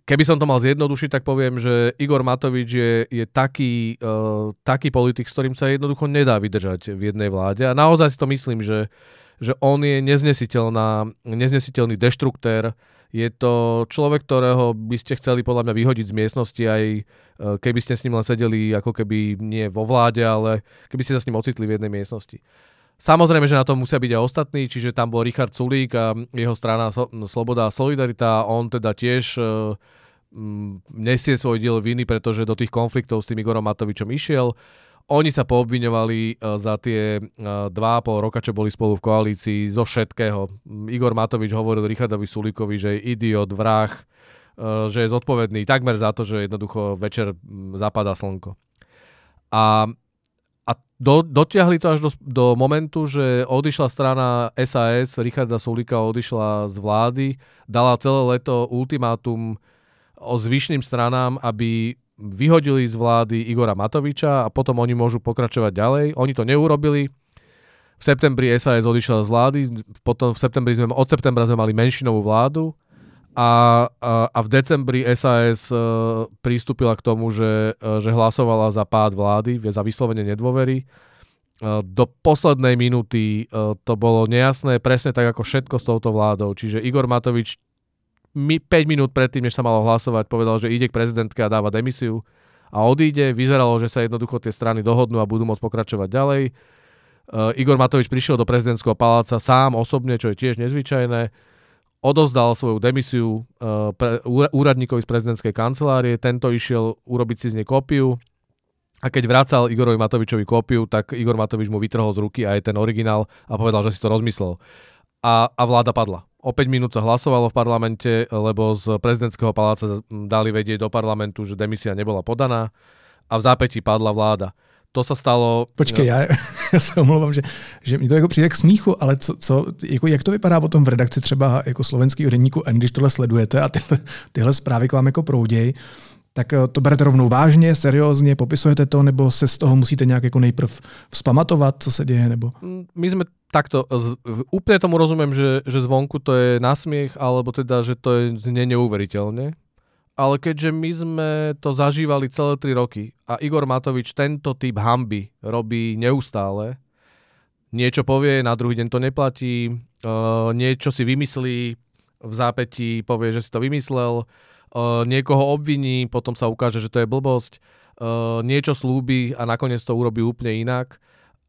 Keby som to mal zjednodušiť, tak poviem, že Igor Matovič je, je taký, uh, taký politik, s ktorým sa jednoducho nedá vydržať v jednej vláde. A naozaj si to myslím, že, že on je neznesiteľná, neznesiteľný deštruktér. Je to človek, ktorého by ste chceli podľa mňa vyhodiť z miestnosti aj keby ste s ním len sedeli ako keby nie vo vláde, ale keby ste sa s ním ocitli v jednej miestnosti. Samozrejme, že na to musia byť aj ostatní, čiže tam bol Richard Sulík a jeho strana Sloboda a Solidarita. On teda tiež uh, nesie svoj diel viny, pretože do tých konfliktov s tým Igorom Matovičom išiel. Oni sa poobviňovali uh, za tie uh, dva a pol roka, čo boli spolu v koalícii, zo všetkého. Igor Matovič hovoril Richardovi Sulíkovi, že je idiot, vrah, že je zodpovedný takmer za to, že jednoducho večer zapadá slnko. A a do, dotiahli to až do, do momentu, že odišla strana SAS, Richarda Sulika odišla z vlády, dala celé leto ultimátum o zvyšným stranám, aby vyhodili z vlády Igora Matoviča a potom oni môžu pokračovať ďalej. Oni to neurobili. V septembri SAS odišla z vlády, potom v septembri sme, od septembra sme mali menšinovú vládu a, a, a v decembri SAS e, pristúpila k tomu, že, uh, že hlasovala za pád vlády, za vyslovene nedôvery. Uh, do poslednej minúty to bolo nejasné, presne tak ako všetko s touto vládou. Čiže Igor Matovič mi, 5 minút predtým, než sa malo hlasovať, povedal, že ide k prezidentke a dáva demisiu a odíde. Vyzeralo, že sa jednoducho tie strany dohodnú a budú môcť pokračovať ďalej. Igor Matovič prišiel do prezidentského paláca sám osobne, čo je tiež nezvyčajné odozdal svoju demisiu uh, pre, úradníkovi z prezidentskej kancelárie, tento išiel urobiť si z nej kópiu a keď vracal Igorovi Matovičovi kópiu, tak Igor Matovič mu vytrhol z ruky aj ten originál a povedal, že si to rozmyslel. A, a vláda padla. O 5 minút sa hlasovalo v parlamente, lebo z prezidentského paláca dali vedieť do parlamentu, že demisia nebola podaná a v zápätí padla vláda to sa stalo... Počkej, no. já, já se omlouvám, že, že mi to jako přijde k smíchu, ale co, co, jako, jak to vypadá potom v redakci třeba jako slovenský denníku N, když tohle sledujete a tyhle, tyhle zprávy k vám jako proudějí, tak eh, to berete rovnou vážně, seriózně, popisujete to, nebo se z toho musíte nějak jako nejprv vzpamatovat, co se děje? Nebo... Mm, my sme takto, úplne tomu rozumiem, že, že zvonku to je nasmiech, alebo teda, že to je neuveriteľne ale keďže my sme to zažívali celé 3 roky a Igor Matovič tento typ hamby robí neustále, niečo povie, na druhý deň to neplatí, uh, niečo si vymyslí, v zápätí povie, že si to vymyslel, uh, niekoho obviní, potom sa ukáže, že to je blbosť, uh, niečo slúbi a nakoniec to urobí úplne inak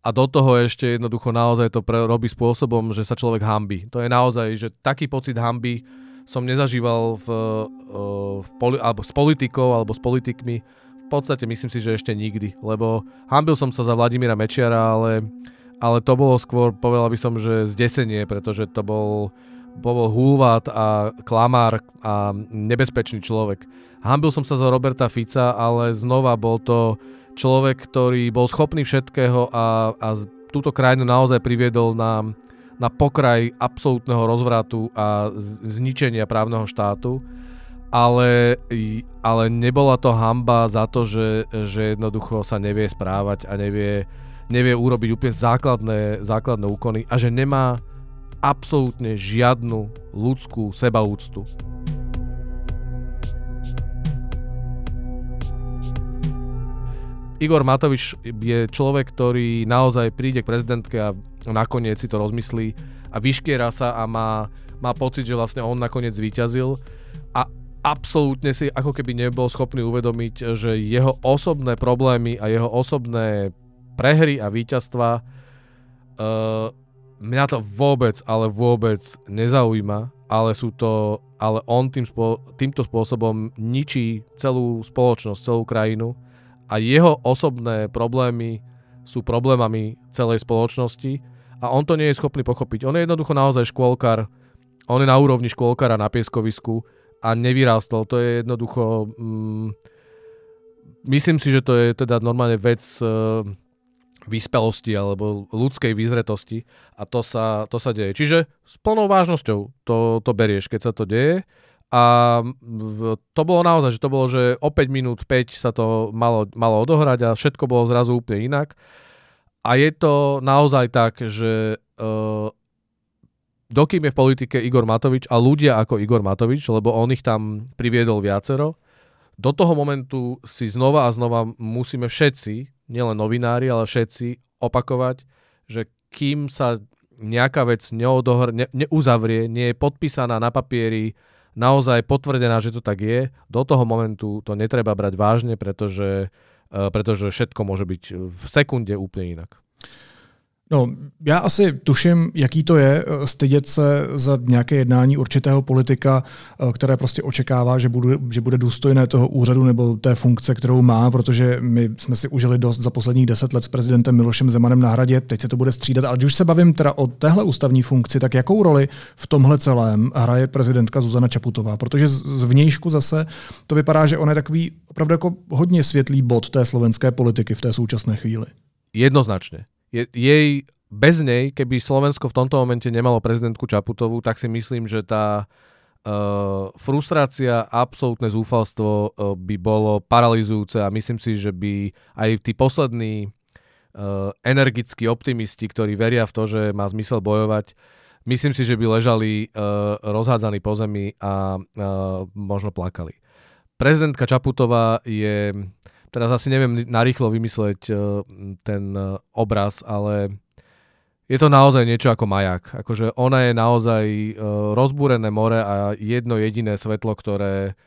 a do toho ešte jednoducho naozaj to robí spôsobom, že sa človek hambí. To je naozaj, že taký pocit hamby som nezažíval v, eh, v poli, alebo s politikou alebo s politikmi. V podstate myslím si, že ešte nikdy, lebo hambil som sa za Vladimíra Mečiara, ale, ale to bolo skôr, povedal by som, že zdesenie, pretože to bol, bol hulvát a klamár a nebezpečný človek. Hambil som sa za Roberta Fica, ale znova bol to človek, ktorý bol schopný všetkého a, a túto krajinu naozaj priviedol na, na pokraj absolútneho rozvratu a zničenia právneho štátu, ale, ale nebola to hamba za to, že, že jednoducho sa nevie správať a nevie, nevie urobiť úplne základné, základné úkony a že nemá absolútne žiadnu ľudskú sebaúctu. Igor Matovič je človek, ktorý naozaj príde k prezidentke a nakoniec si to rozmyslí a vyškiera sa a má, má pocit, že vlastne on nakoniec zvíťazil a absolútne si ako keby nebol schopný uvedomiť, že jeho osobné problémy a jeho osobné prehry a víťazstva uh, mňa to vôbec, ale vôbec nezaujíma, ale sú to, ale on tým spo, týmto spôsobom ničí celú spoločnosť, celú krajinu a jeho osobné problémy sú problémami celej spoločnosti a on to nie je schopný pochopiť. On je jednoducho naozaj škôlkar, on je na úrovni škôlkara na pieskovisku a nevyrástol. To je jednoducho... Mm, myslím si, že to je teda normálne vec uh, vyspelosti alebo ľudskej vyzretosti a to sa, to sa deje. Čiže s plnou vážnosťou to, to berieš, keď sa to deje a to bolo naozaj, že to bolo, že o 5 minút 5 sa to malo, malo odohrať a všetko bolo zrazu úplne inak. A je to naozaj tak, že uh, dokým je v politike Igor Matovič a ľudia ako Igor Matovič, lebo on ich tam priviedol viacero, do toho momentu si znova a znova musíme všetci, nielen novinári, ale všetci opakovať, že kým sa nejaká vec neodohr, ne, neuzavrie, nie je podpísaná na papieri, naozaj potvrdená, že to tak je, do toho momentu to netreba brať vážne, pretože, eh, pretože všetko môže byť v sekunde úplne inak. No, já asi tuším, jaký to je eh, stydět se za nějaké jednání určitého politika, eh, které prostě očekává, že bude, že bude důstojné toho úřadu nebo té funkce, kterou má, protože my jsme si užili dost za posledních deset let s prezidentem Milošem Zemanem na hradě, teď se to bude střídat. Ale když už se bavím teda o téhle ústavní funkci, tak jakou roli v tomhle celém hraje prezidentka Zuzana Čaputová? Protože z vnějšku zase to vypadá, že ona je takový opravdu jako hodně světlý bod té slovenské politiky v té současné chvíli. Jednoznačne je, jej bez nej, keby Slovensko v tomto momente nemalo prezidentku Čaputovú, tak si myslím, že tá uh, frustrácia, absolútne zúfalstvo uh, by bolo paralizujúce a myslím si, že by aj tí poslední uh, energickí optimisti, ktorí veria v to, že má zmysel bojovať, myslím si, že by ležali uh, rozhádzaní po zemi a uh, možno plakali. Prezidentka Čaputová je teraz asi neviem narýchlo vymysleť uh, ten uh, obraz, ale je to naozaj niečo ako majak. Akože ona je naozaj uh, rozbúrené more a jedno jediné svetlo, ktoré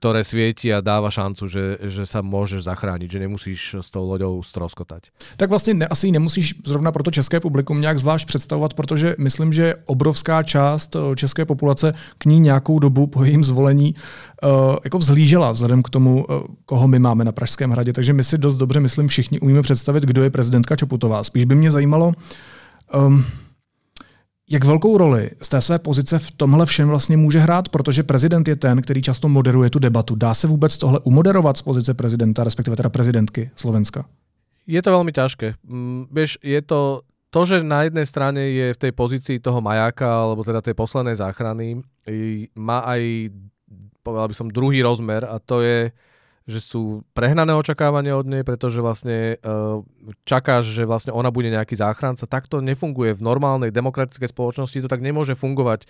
ktoré svieti a dáva šancu, že, že sa môžeš zachrániť, že nemusíš s tou loďou stroskotať. Tak vlastně ne, asi nemusíš zrovna pro to české publikum nějak zvlášť představovat, protože myslím, že obrovská část eh, české populace k ní nějakou dobu po jejím zvolení uh, jako vzhlížela vzhledem k tomu, uh, koho my máme na Pražském hradě. Takže my si dost dobře, myslím, všichni umíme představit, kdo je prezidentka Čaputová. Spíš by mě zajímalo, um, jak velkou roli z té své pozice v tomhle všem vlastně může hrát, protože prezident je ten, který často moderuje tu debatu. Dá se vůbec tohle umoderovat z pozice prezidenta, respektive teda prezidentky Slovenska? Je to veľmi ťažké. Mm, vieš, je to to, že na jednej strane je v tej pozícii toho majáka, alebo teda tej poslednej záchrany, má aj, povedal by som, druhý rozmer a to je že sú prehnané očakávania od nej, pretože vlastne uh, čakáš, že vlastne ona bude nejaký záchranca. Tak to nefunguje v normálnej demokratickej spoločnosti, to tak nemôže fungovať.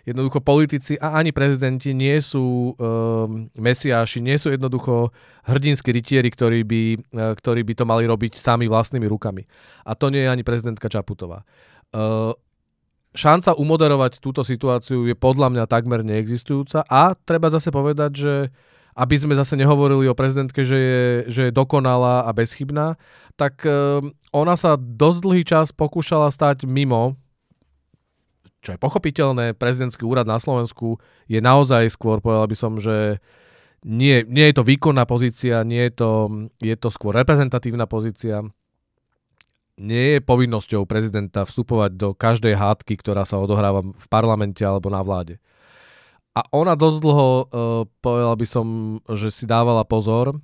Jednoducho politici a ani prezidenti nie sú uh, mesiáši, nie sú jednoducho hrdinskí rytieri, ktorí by, uh, ktorí by to mali robiť sami vlastnými rukami. A to nie je ani prezidentka Čaputová. Uh, šanca umoderovať túto situáciu je podľa mňa takmer neexistujúca a treba zase povedať, že uh, aby sme zase nehovorili o prezidentke, že je, že je dokonalá a bezchybná, tak uh, ona sa dosť dlhý čas pokúšala stať mimo, čo je pochopiteľné, prezidentský úrad na Slovensku je naozaj skôr, povedal by som, že nie, nie je to výkonná pozícia, nie je to, je to skôr reprezentatívna pozícia. Nie je povinnosťou prezidenta vstupovať do každej hádky, ktorá sa odohráva v parlamente alebo na vláde. A ona dosť dlho, uh, povedal by som, že si dávala pozor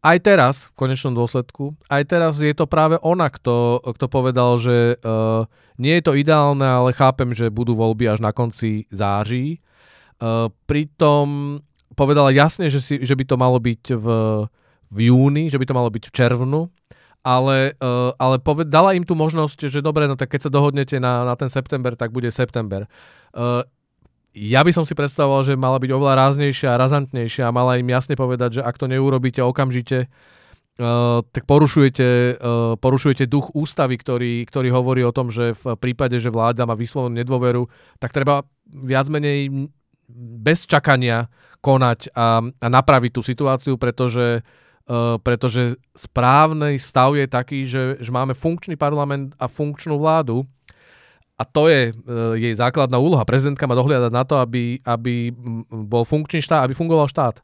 aj teraz, v konečnom dôsledku, aj teraz je to práve ona, kto, kto povedal, že uh, nie je to ideálne, ale chápem, že budú voľby až na konci září. Uh, pritom povedala jasne, že, si, že by to malo byť v, v júni, že by to malo byť v červnu, ale, uh, ale poved, dala im tu možnosť, že dobre, no tak keď sa dohodnete na, na ten september, tak bude september. Uh, ja by som si predstavoval, že mala byť oveľa ráznejšia a razantnejšia a mala im jasne povedať, že ak to neurobíte okamžite, Uh, tak porušujete, uh, porušujete duch ústavy, ktorý, ktorý hovorí o tom, že v prípade, že vláda má vyslovenú nedôveru, tak treba viac menej bez čakania konať a, a napraviť tú situáciu, pretože, uh, pretože správny stav je taký, že, že máme funkčný parlament a funkčnú vládu, a to je e, jej základná úloha. Prezidentka má dohliadať na to, aby, aby bol funkčný štát, aby fungoval štát.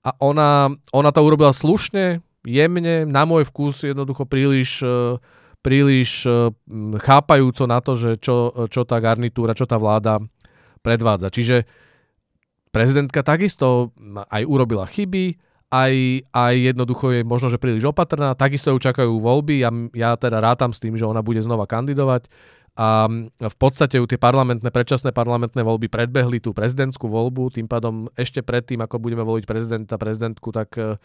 A ona, ona to urobila slušne, jemne, na môj vkus jednoducho príliš, e, príliš e, chápajúco na to, že čo, čo tá garnitúra, čo tá vláda predvádza. Čiže prezidentka takisto aj urobila chyby, aj, aj jednoducho je možno, že príliš opatrná, takisto ju čakajú voľby, ja, ja teda rátam s tým, že ona bude znova kandidovať a v podstate ju tie parlamentné, predčasné parlamentné voľby predbehli tú prezidentskú voľbu, tým pádom ešte predtým, ako budeme voliť prezidenta, prezidentku, tak, e,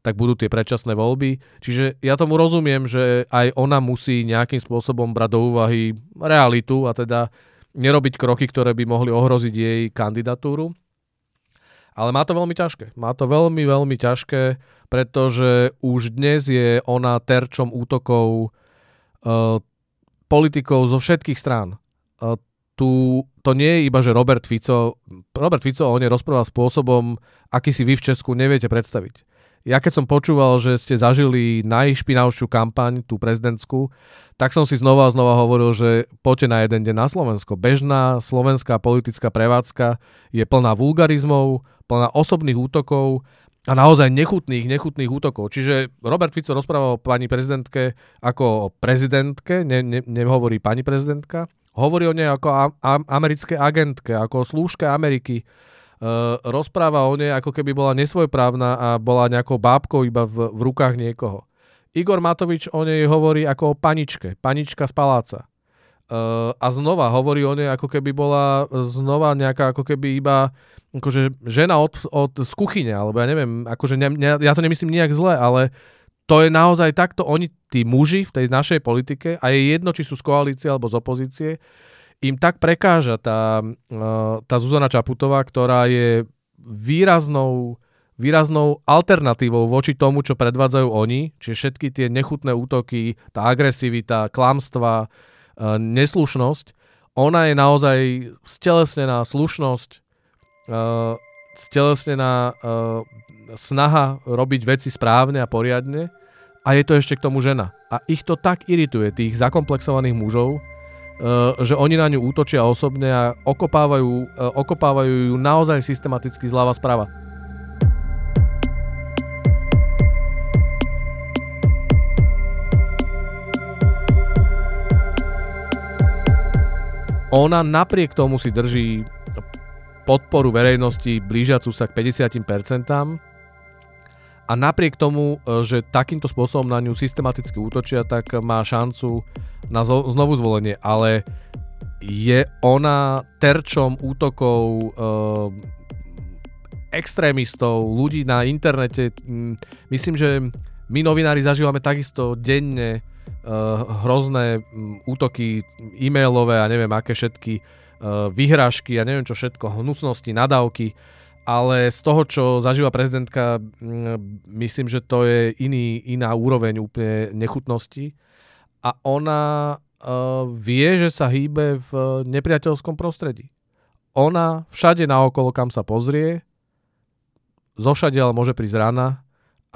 tak budú tie predčasné voľby. Čiže ja tomu rozumiem, že aj ona musí nejakým spôsobom brať do úvahy realitu a teda nerobiť kroky, ktoré by mohli ohroziť jej kandidatúru. Ale má to veľmi ťažké. Má to veľmi, veľmi ťažké, pretože už dnes je ona terčom útokov uh, politikov zo všetkých strán. Tu, to nie je iba, že Robert Fico, Robert Fico o nej rozprával spôsobom, aký si vy v Česku neviete predstaviť. Ja keď som počúval, že ste zažili najšpinavšiu kampaň, tú prezidentskú, tak som si znova a znova hovoril, že poďte na jeden deň na Slovensko. Bežná slovenská politická prevádzka je plná vulgarizmov, plná osobných útokov a naozaj nechutných, nechutných útokov. Čiže Robert Fico rozprával o pani prezidentke ako o prezidentke, ne, ne, nehovorí pani prezidentka, hovorí o nej ako a, a, americké agentke, ako o slúžke Ameriky. E, rozpráva o nej, ako keby bola nesvojprávna a bola nejakou bábkou iba v, v rukách niekoho. Igor Matovič o nej hovorí ako o paničke, panička z paláca. E, a znova hovorí o nej, ako keby bola znova nejaká, ako keby iba akože žena od, od z kuchyne, alebo ja neviem, akože ne, ne, ja to nemyslím nejak zle, ale to je naozaj takto, oni, tí muži v tej našej politike, a je jedno, či sú z koalície alebo z opozície, im tak prekáža tá, tá Zuzana Čaputová, ktorá je výraznou, výraznou alternatívou voči tomu, čo predvádzajú oni, čiže všetky tie nechutné útoky, tá agresivita, klamstva, neslušnosť, ona je naozaj stelesnená slušnosť, stelesnená snaha robiť veci správne a poriadne a je to ešte k tomu žena. A ich to tak irituje, tých zakomplexovaných mužov, že oni na ňu útočia osobne a okopávajú, okopávajú ju naozaj systematicky zľava sprava. Ona napriek tomu si drží podporu verejnosti blížiacu sa k 50%. A napriek tomu, e, že takýmto spôsobom na ňu systematicky útočia, tak má šancu na znovu zvolenie. Ale je ona terčom útokov e, extrémistov, ľudí na internete. Myslím, že my novinári zažívame takisto denne hrozné útoky e-mailové a neviem aké všetky Eh, vyhrážky a neviem čo všetko, hnusnosti, nadávky, ale z toho, čo zažíva prezidentka, mm, myslím, že to je iný, iná úroveň úplne nechutnosti a ona uh, vie, že sa hýbe v nepriateľskom prostredí. Ona všade naokolo, kam sa pozrie, zošadiaľ môže prísť rana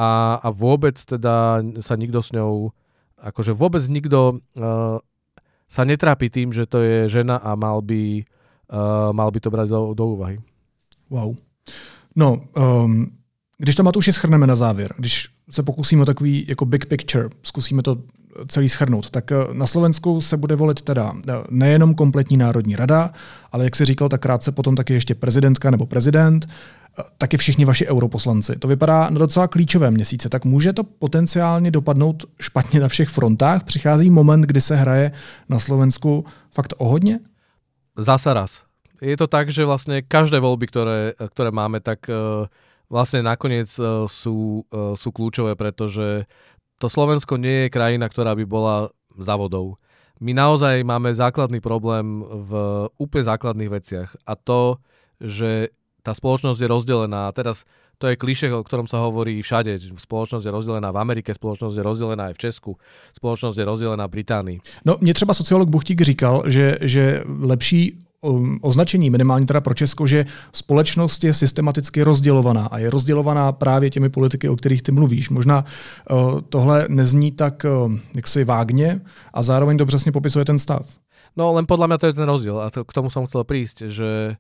a, a vôbec teda sa nikto s ňou, akože vôbec nikto uh, sa netrápi tým, že to je žena a mal by, uh, mal by to brať do, do úvahy. Wow. No, um, když to Matouši schrneme na závěr, když se pokusíme o takový jako big picture, zkusíme to celý schrnout, tak eh, na Slovensku se bude volit teda eh, nejenom kompletní národní rada, ale jak si říkal, tak krátce potom taky ještě prezidentka nebo prezident, taky všichni vaši europoslanci. To vypadá na docela klíčové měsíce, tak může to potenciálně dopadnout špatně na všech frontách? Přichází moment, kdy se hraje na Slovensku fakt o hodně? Zasa raz. Je to tak, že vlastne každé voľby, ktoré, ktoré máme, tak uh, vlastne nakoniec uh, sú, sú kľúčové, pretože to Slovensko nie je krajina, ktorá by bola závodou. My naozaj máme základný problém v úplne základných veciach a to, že tá spoločnosť je rozdelená. A teraz to je kliše, o ktorom sa hovorí všade. Spoločnosť je rozdelená v Amerike, spoločnosť je rozdelená aj v Česku, spoločnosť je rozdelená v Británii. No, mě třeba sociolog Buchtík říkal, že, že lepší označení, minimálně teda pro Česko, že společnost je systematicky rozdělovaná a je rozdělovaná právě těmi politiky, o kterých ty mluvíš. Možná uh, tohle nezní tak uh, jaksi vágně a zároveň to přesně popisuje ten stav. No len podľa mňa to je ten rozdiel a to, k tomu som chcel prísť, že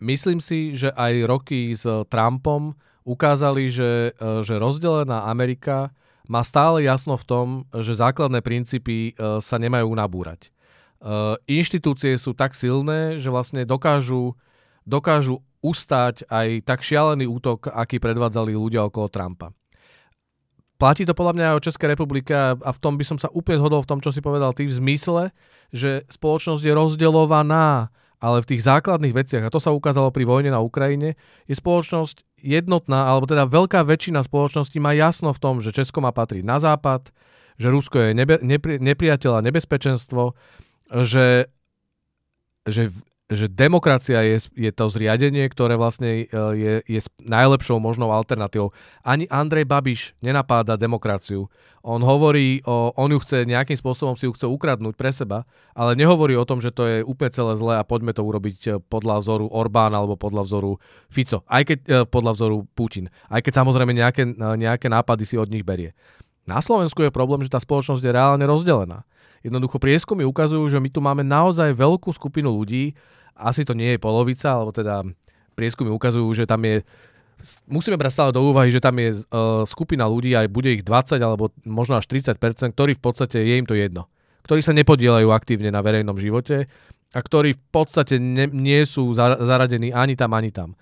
Myslím si, že aj roky s Trumpom ukázali, že, e, že rozdelená Amerika má stále jasno v tom, že základné princípy e, sa nemajú nabúrať. E, inštitúcie sú tak silné, že vlastne dokážu, dokážu ustať aj tak šialený útok, aký predvádzali ľudia okolo Trumpa. Platí to podľa mňa aj o Českej republike a v tom by som sa úplne zhodol v tom, čo si povedal ty, v zmysle, že spoločnosť je rozdeľovaná ale v tých základných veciach, a to sa ukázalo pri vojne na Ukrajine, je spoločnosť jednotná, alebo teda veľká väčšina spoločnosti má jasno v tom, že Česko má patriť na západ, že Rusko je nebe, nepri, nepriateľ a nebezpečenstvo, že, že že demokracia je, je to zriadenie, ktoré vlastne e, je, je najlepšou možnou alternatívou. Ani Andrej Babiš nenapáda demokraciu. On hovorí, o, on ju chce nejakým spôsobom si ju chce ukradnúť pre seba, ale nehovorí o tom, že to je úplne celé zlé a poďme to urobiť e, podľa vzoru Orbán alebo podľa vzoru Fico. Aj keď e, podľa vzoru Putin. Aj keď samozrejme nejaké, nejaké nápady si od nich berie. Na Slovensku je problém, že tá spoločnosť je reálne rozdelená. Jednoducho prieskumy ukazujú, že my tu máme naozaj veľkú skupinu ľudí, asi to nie je polovica, alebo teda prieskumy ukazujú, že tam je musíme brať stále do úvahy, že tam je uh, skupina ľudí, aj bude ich 20 alebo možno až 30%, ktorí v podstate je im to jedno. Ktorí sa nepodielajú aktívne na verejnom živote a ktorí v podstate ne, nie sú za, zaradení ani tam, ani tam.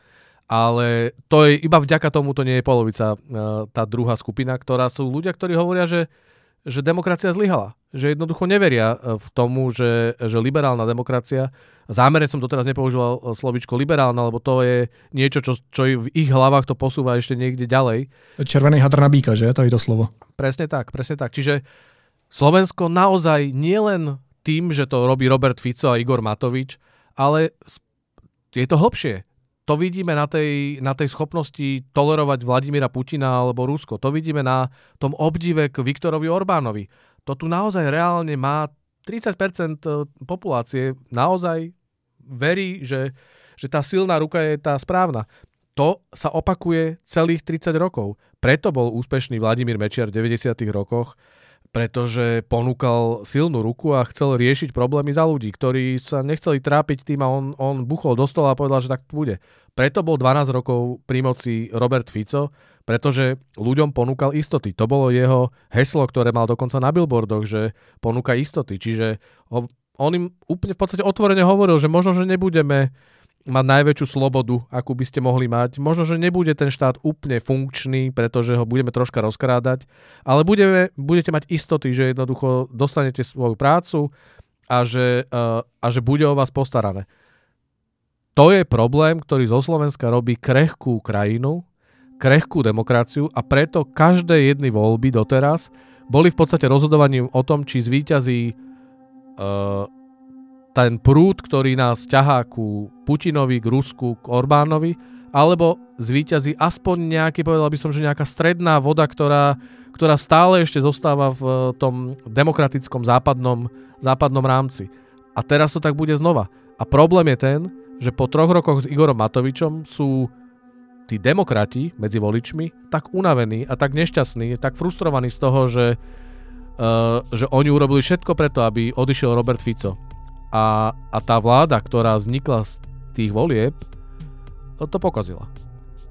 Ale to je iba vďaka tomu, to nie je polovica uh, tá druhá skupina, ktorá sú ľudia, ktorí hovoria, že že demokracia zlyhala. Že jednoducho neveria e, v tomu, že, že liberálna demokracia, zámerne som doteraz nepoužíval e, slovičko liberálna, lebo to je niečo, čo, čo v ich hlavách to posúva ešte niekde ďalej. Červený hadr na bíka, že? To je to slovo. Presne tak, presne tak. Čiže Slovensko naozaj nielen tým, že to robí Robert Fico a Igor Matovič, ale je to hlbšie to vidíme na tej, na tej schopnosti tolerovať Vladimíra Putina alebo Rusko. To vidíme na tom obdive k Viktorovi Orbánovi. To tu naozaj reálne má 30% e, populácie naozaj verí, že, že tá silná ruka je tá správna. To sa opakuje celých 30 rokov. Preto bol úspešný Vladimír Mečiar v 90. rokoch, pretože ponúkal silnú ruku a chcel riešiť problémy za ľudí, ktorí sa nechceli trápiť tým a on, on buchol do stola a povedal, že tak bude. Preto bol 12 rokov pri moci Robert Fico, pretože ľuďom ponúkal istoty. To bolo jeho heslo, ktoré mal dokonca na billboardoch, že ponúka istoty. Čiže on im úplne v podstate otvorene hovoril, že možno, že nebudeme mať najväčšiu slobodu, akú by ste mohli mať. Možno, že nebude ten štát úplne funkčný, pretože ho budeme troška rozkrádať, ale budeme, budete mať istoty, že jednoducho dostanete svoju prácu a že, uh, a že bude o vás postarané. To je problém, ktorý zo Slovenska robí krehkú krajinu, krehkú demokraciu a preto každé jedny voľby doteraz boli v podstate rozhodovaním o tom, či zvíťazí uh, ten prúd, ktorý nás ťahá ku Putinovi, k Rusku, k Orbánovi, alebo zvíťazí aspoň nejaký, povedal by som, že nejaká stredná voda, ktorá, ktorá stále ešte zostáva v tom demokratickom západnom, západnom rámci. A teraz to tak bude znova. A problém je ten, že po troch rokoch s Igorom Matovičom sú tí demokrati medzi voličmi tak unavení a tak nešťastní, tak frustrovaní z toho, že, uh, že oni urobili všetko preto, aby odišiel Robert Fico a, a tá vláda, ktorá vznikla z tých volieb, to pokazila.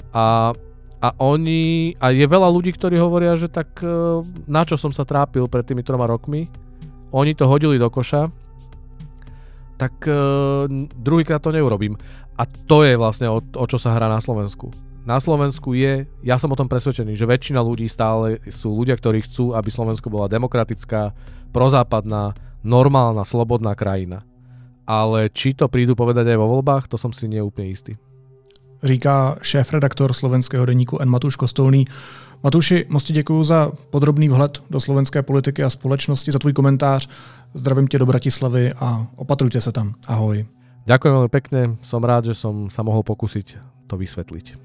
A, a oni, a je veľa ľudí, ktorí hovoria, že tak e, na čo som sa trápil pred tými troma rokmi, oni to hodili do koša, tak uh, druhýkrát to neurobím. A to je vlastne o, o čo sa hrá na Slovensku. Na Slovensku je, ja som o tom presvedčený, že väčšina ľudí stále sú ľudia, ktorí chcú, aby Slovensko bola demokratická, prozápadná, normálna, slobodná krajina. Ale či to prídu povedať aj vo voľbách, to som si neúplne istý říká šéf-redaktor slovenského deníku N. Matuš Kostolný. Matuši, moc ti děkuji za podrobný vhled do slovenské politiky a společnosti, za tvůj komentář. Zdravím tě do Bratislavy a opatrujte se tam. Ahoj. Ďakujem veľmi pekne, som rád, že som sa mohol pokúsiť to vysvetliť.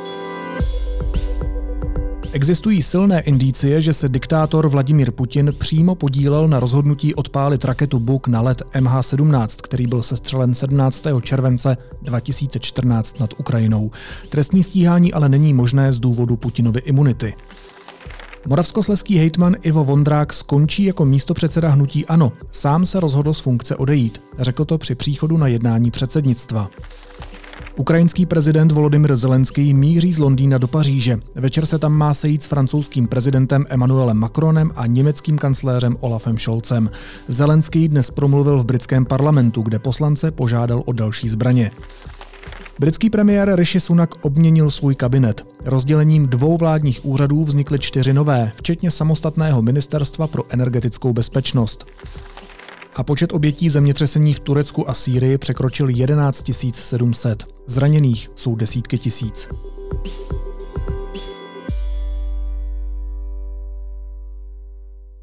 Existují silné indicie, že se diktátor Vladimír Putin přímo podílel na rozhodnutí odpálit raketu Buk na let MH17, který byl sestřelen 17. července 2014 nad Ukrajinou. Trestní stíhání ale není možné z důvodu Putinovy imunity. Moravskosleský hejtman Ivo Vondrák skončí jako místopředseda hnutí ANO. Sám se rozhodl z funkce odejít. Řekl to při příchodu na jednání předsednictva. Ukrajinský prezident Volodymyr Zelenský míří z Londýna do Paříže. Večer se tam má sejít s francouzským prezidentem Emmanuelem Macronem a německým kancléřem Olafem Scholzem. Zelenský dnes promluvil v britském parlamentu, kde poslance požádal o další zbraně. Britský premiér Rishi Sunak obměnil svůj kabinet. Rozdělením dvou vládních úřadů vznikly čtyři nové, včetně samostatného ministerstva pro energetickou bezpečnost a počet obětí zemětřesení v Turecku a Sýrii překročil 11 700. Zraněných jsou desítky tisíc.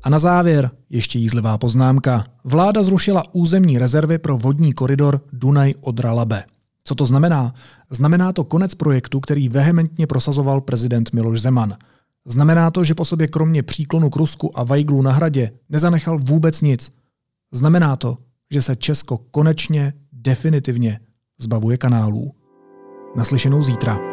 A na závěr ještě jízlivá poznámka. Vláda zrušila územní rezervy pro vodní koridor Dunaj-Odra-Labe. Co to znamená? Znamená to konec projektu, který vehementně prosazoval prezident Miloš Zeman. Znamená to, že po sobě kromě příklonu k Rusku a vajglu na hradě nezanechal vůbec nic. Znamená to, že se Česko konečně, definitivně zbavuje kanálů. Naslyšenou zítra.